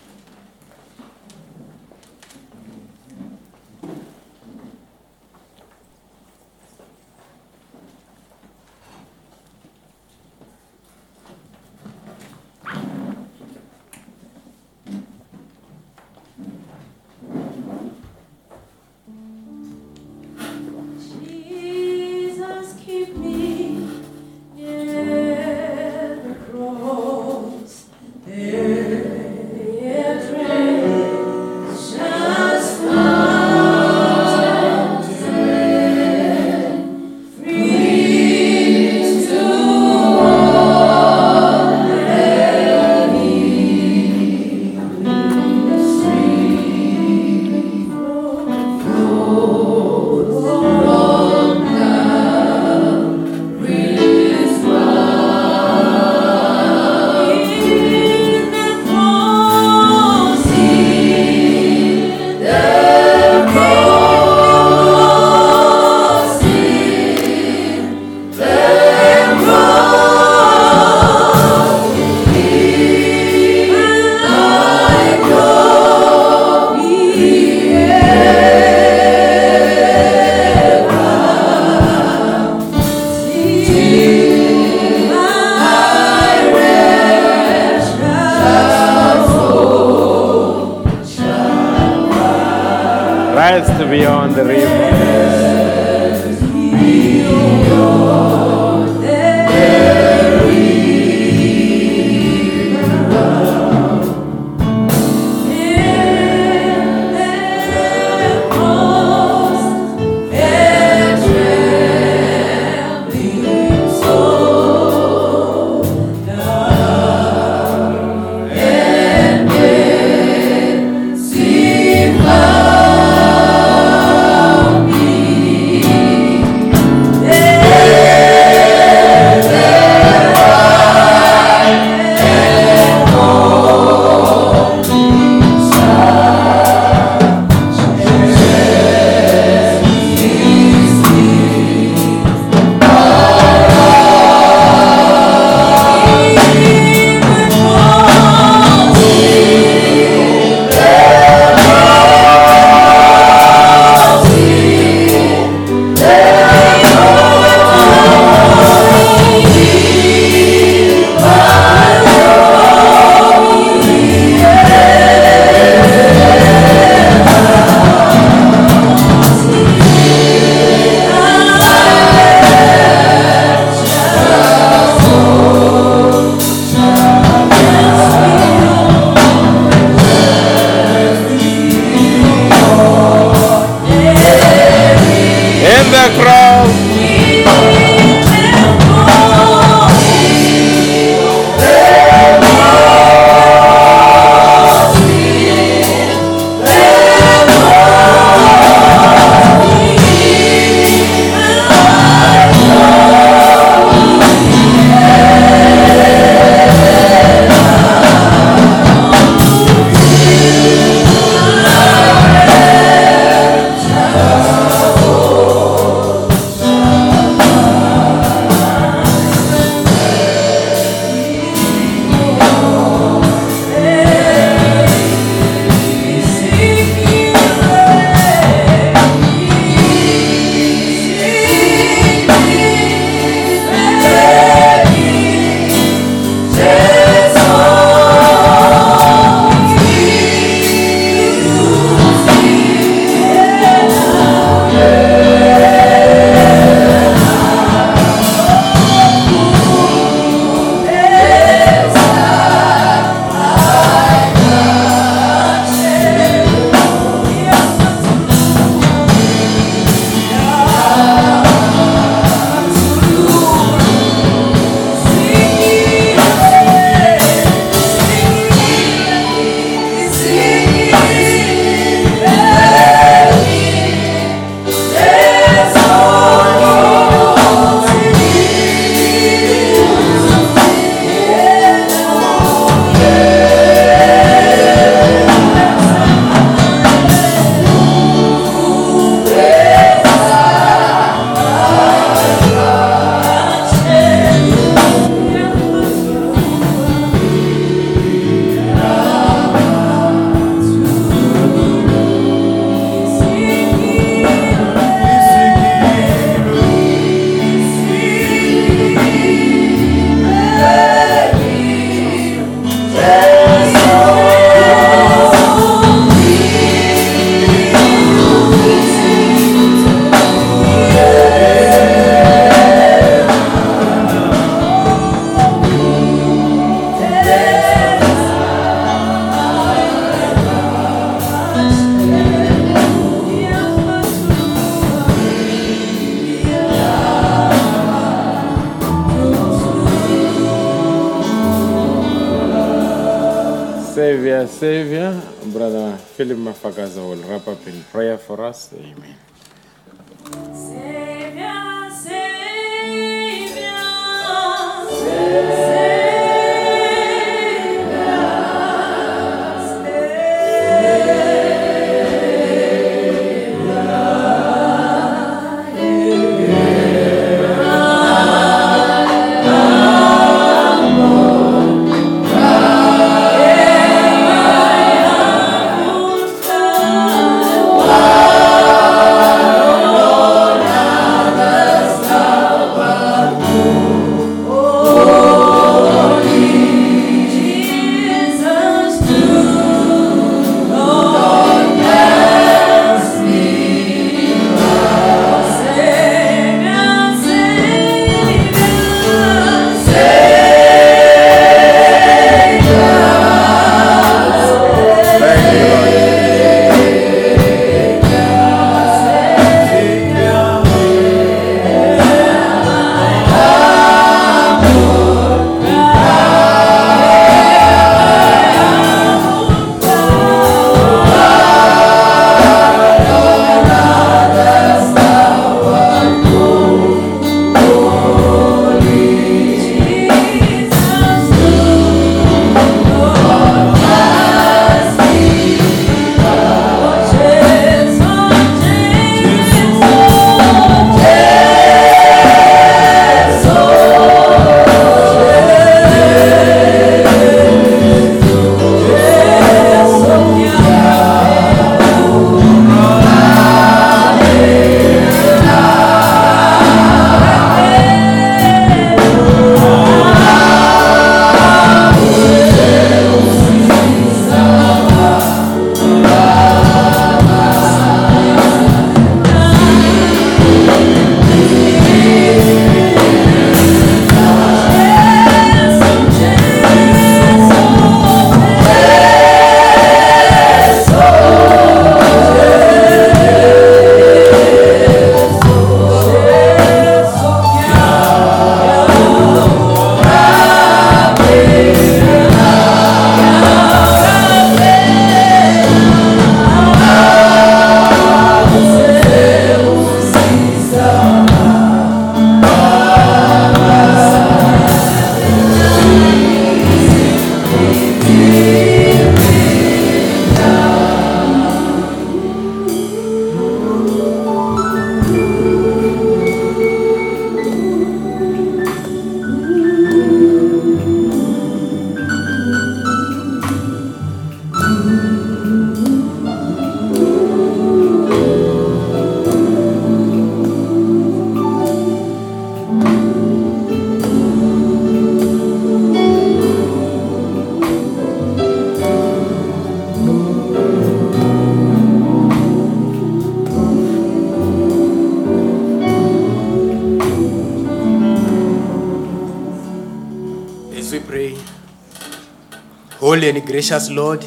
Holy and gracious Lord,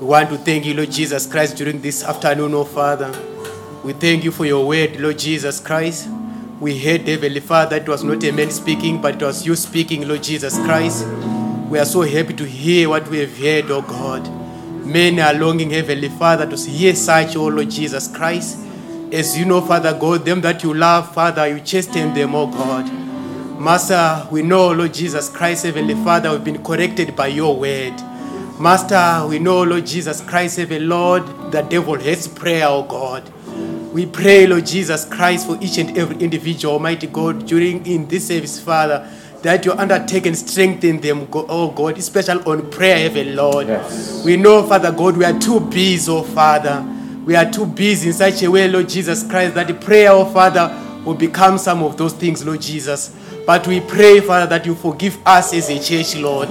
we want to thank you, Lord Jesus Christ, during this afternoon, oh Father. We thank you for your word, Lord Jesus Christ. We heard, Heavenly Father, it was not a man speaking, but it was you speaking, Lord Jesus Christ. We are so happy to hear what we have heard, oh God. Men are longing, Heavenly Father, to hear such, oh Lord Jesus Christ. As you know, Father God, them that you love, Father, you chasten them, oh God. Master, we know, Lord Jesus Christ, Heavenly Father, we've been corrected by your word. Master, we know, Lord Jesus Christ, Heavenly Lord, the devil hates prayer, oh God. We pray, Lord Jesus Christ, for each and every individual, Almighty God, during in this service, Father, that you undertake and strengthen them, oh God, especially on prayer, Heavenly Lord. Yes. We know, Father God, we are too busy, oh Father. We are too busy in such a way, Lord Jesus Christ, that the prayer, oh Father, will become some of those things, Lord Jesus. But we pray, Father, that you forgive us as a church, Lord.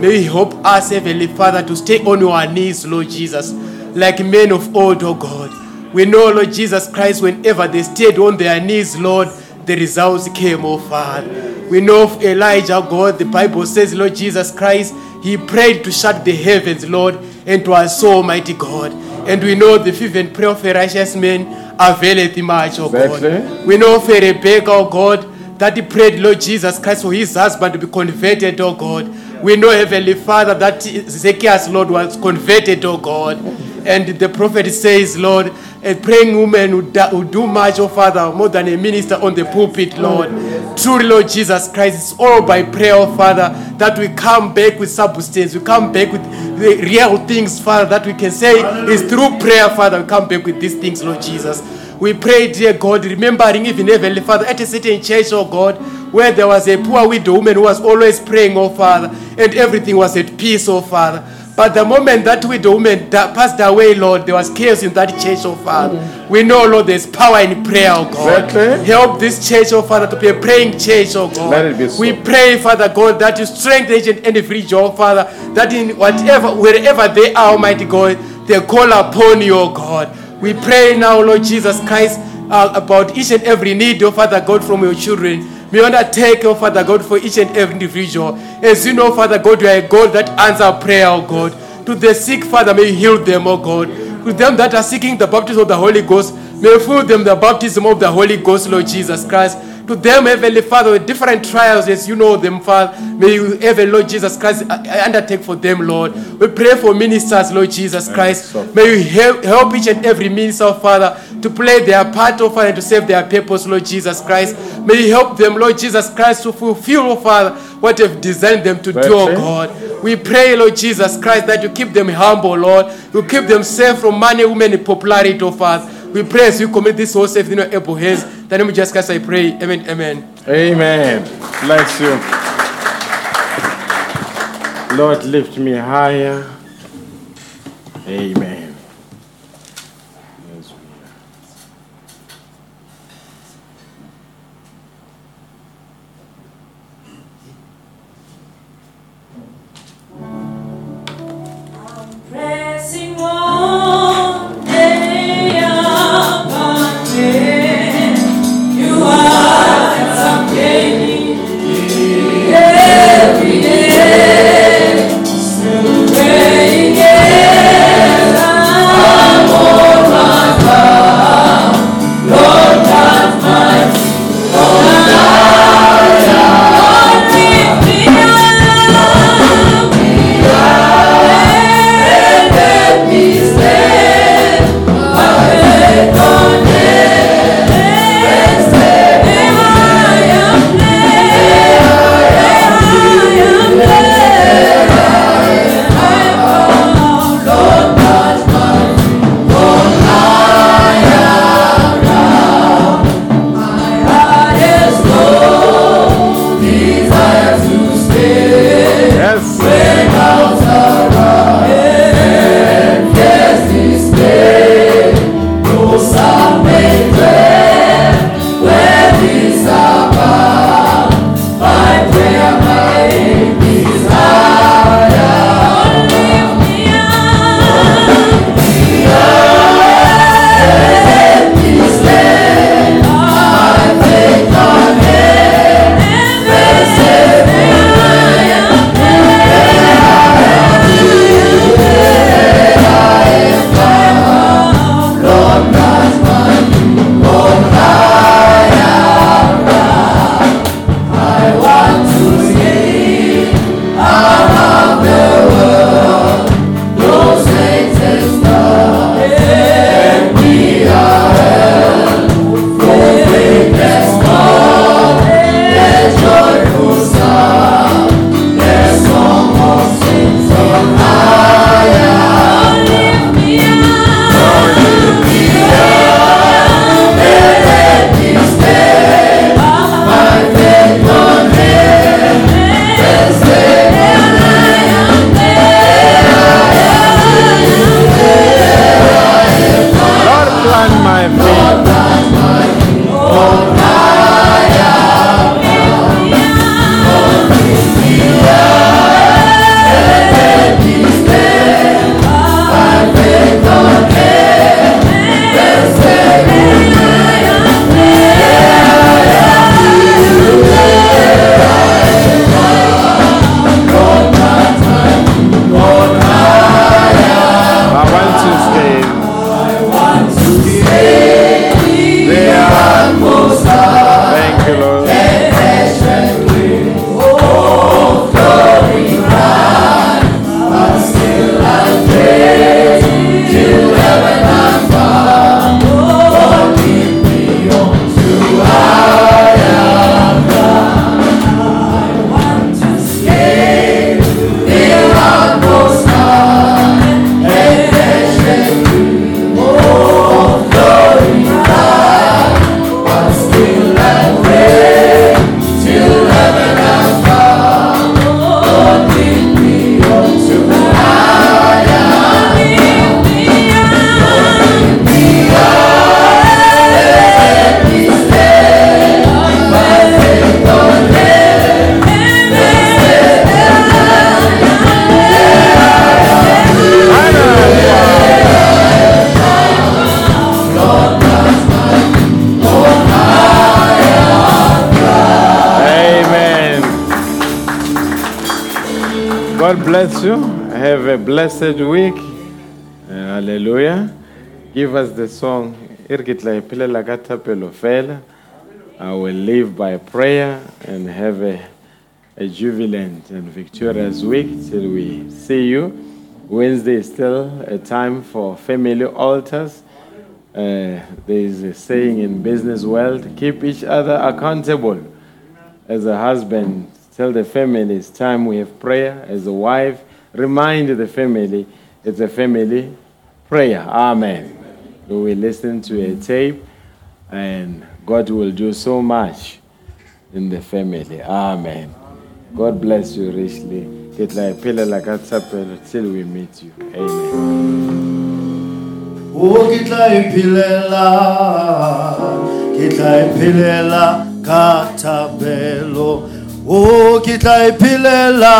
May you help us, Heavenly Father, to stay on our knees, Lord Jesus, like men of old, oh God. We know, Lord Jesus Christ, whenever they stayed on their knees, Lord, the results came, oh Father. We know of Elijah, God, the Bible says, Lord Jesus Christ, he prayed to shut the heavens, Lord, and to our soul, mighty God. And we know the fervent prayer of a righteous man availeth much, oh God. We know for Rebecca, oh God, that he prayed, Lord Jesus Christ, for his husband to be converted, oh God. We know, Heavenly Father, that Zacchaeus, Lord, was converted, oh God. And the prophet says, Lord, a praying woman would do much, oh Father, more than a minister on the pulpit, Lord. Truly, Lord Jesus Christ, it's all by prayer, oh Father, that we come back with substance. We come back with the real things, Father, that we can say is through prayer, Father, we come back with these things, Lord Jesus. We pray, dear God, remembering even Heavenly Father, at a certain church, oh God, where there was a poor widow woman who was always praying, oh Father, and everything was at peace, oh Father. But the moment that widow woman da- passed away, Lord, there was chaos in that church, oh Father. We know, Lord, there's power in prayer, oh God. Exactly. Help this church, oh Father, to be a praying church, oh God. Let it be so. We pray, Father God, that you strengthen each and every individual, oh Father, that in whatever, wherever they are, Almighty God, they call upon you, oh God. We pray now, Lord Jesus Christ, uh, about each and every need, oh Father God, from your children. You undertake, oh Father God, for each and every individual. As you know, Father God, you are a God that answers prayer, oh God. To the sick, Father, may you heal them, oh God. To them that are seeking the baptism of the Holy Ghost, may you fill them the baptism of the Holy Ghost, Lord Jesus Christ. To them, Heavenly Father, with different trials, as you know them, Father, may you, Heavenly Lord Jesus Christ, uh, uh, undertake for them, Lord. We pray for ministers, Lord Jesus Christ. May you help, help each and every minister, Father, to play their part, oh Father, and to serve their purpose, Lord Jesus Christ. May you help them, Lord Jesus Christ, to fulfill, oh Father, what you've designed them to do, oh God. We pray, Lord Jesus Christ, that you keep them humble, Lord. You keep them safe from money, women, and popularity, oh Father. We pray as you commit this whole safety in your able hands. The name of Jesus I pray. Amen. Amen. Amen. Bless you. Lord, lift me higher. Amen. You. Have a blessed week. Uh, hallelujah. Give us the song. I will live by prayer and have a, a jubilant and victorious week till we see you. Wednesday is still a time for family altars. Uh, there is a saying in business world, keep each other accountable. As a husband, tell the family it's time we have prayer. As a wife, remind the family it's a family prayer. Amen. We will listen to a tape and God will do so much in the family. Amen. God bless you richly. Ke tla iphelela ka thapelo till we meet you. Amen. o ke tla iphelela ke tla iphelela ka Oh, kitaipilela,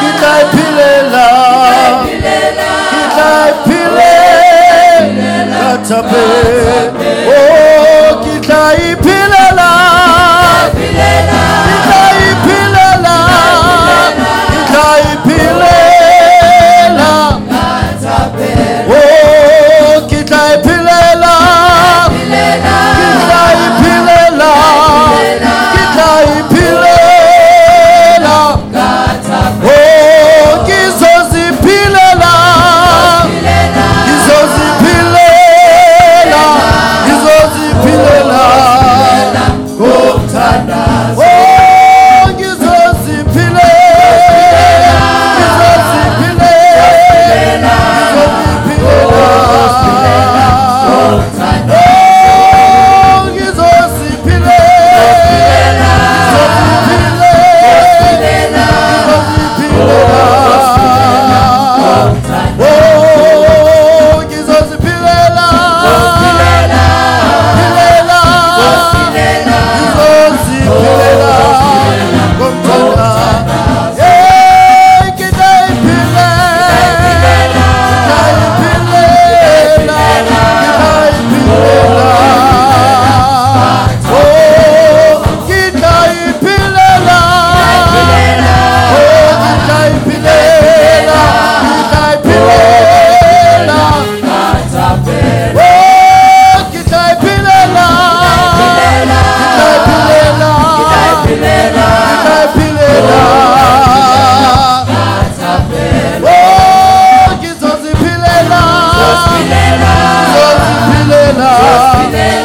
kitaipilela, kitaipile, katape, oh, kitaipilela. Deus.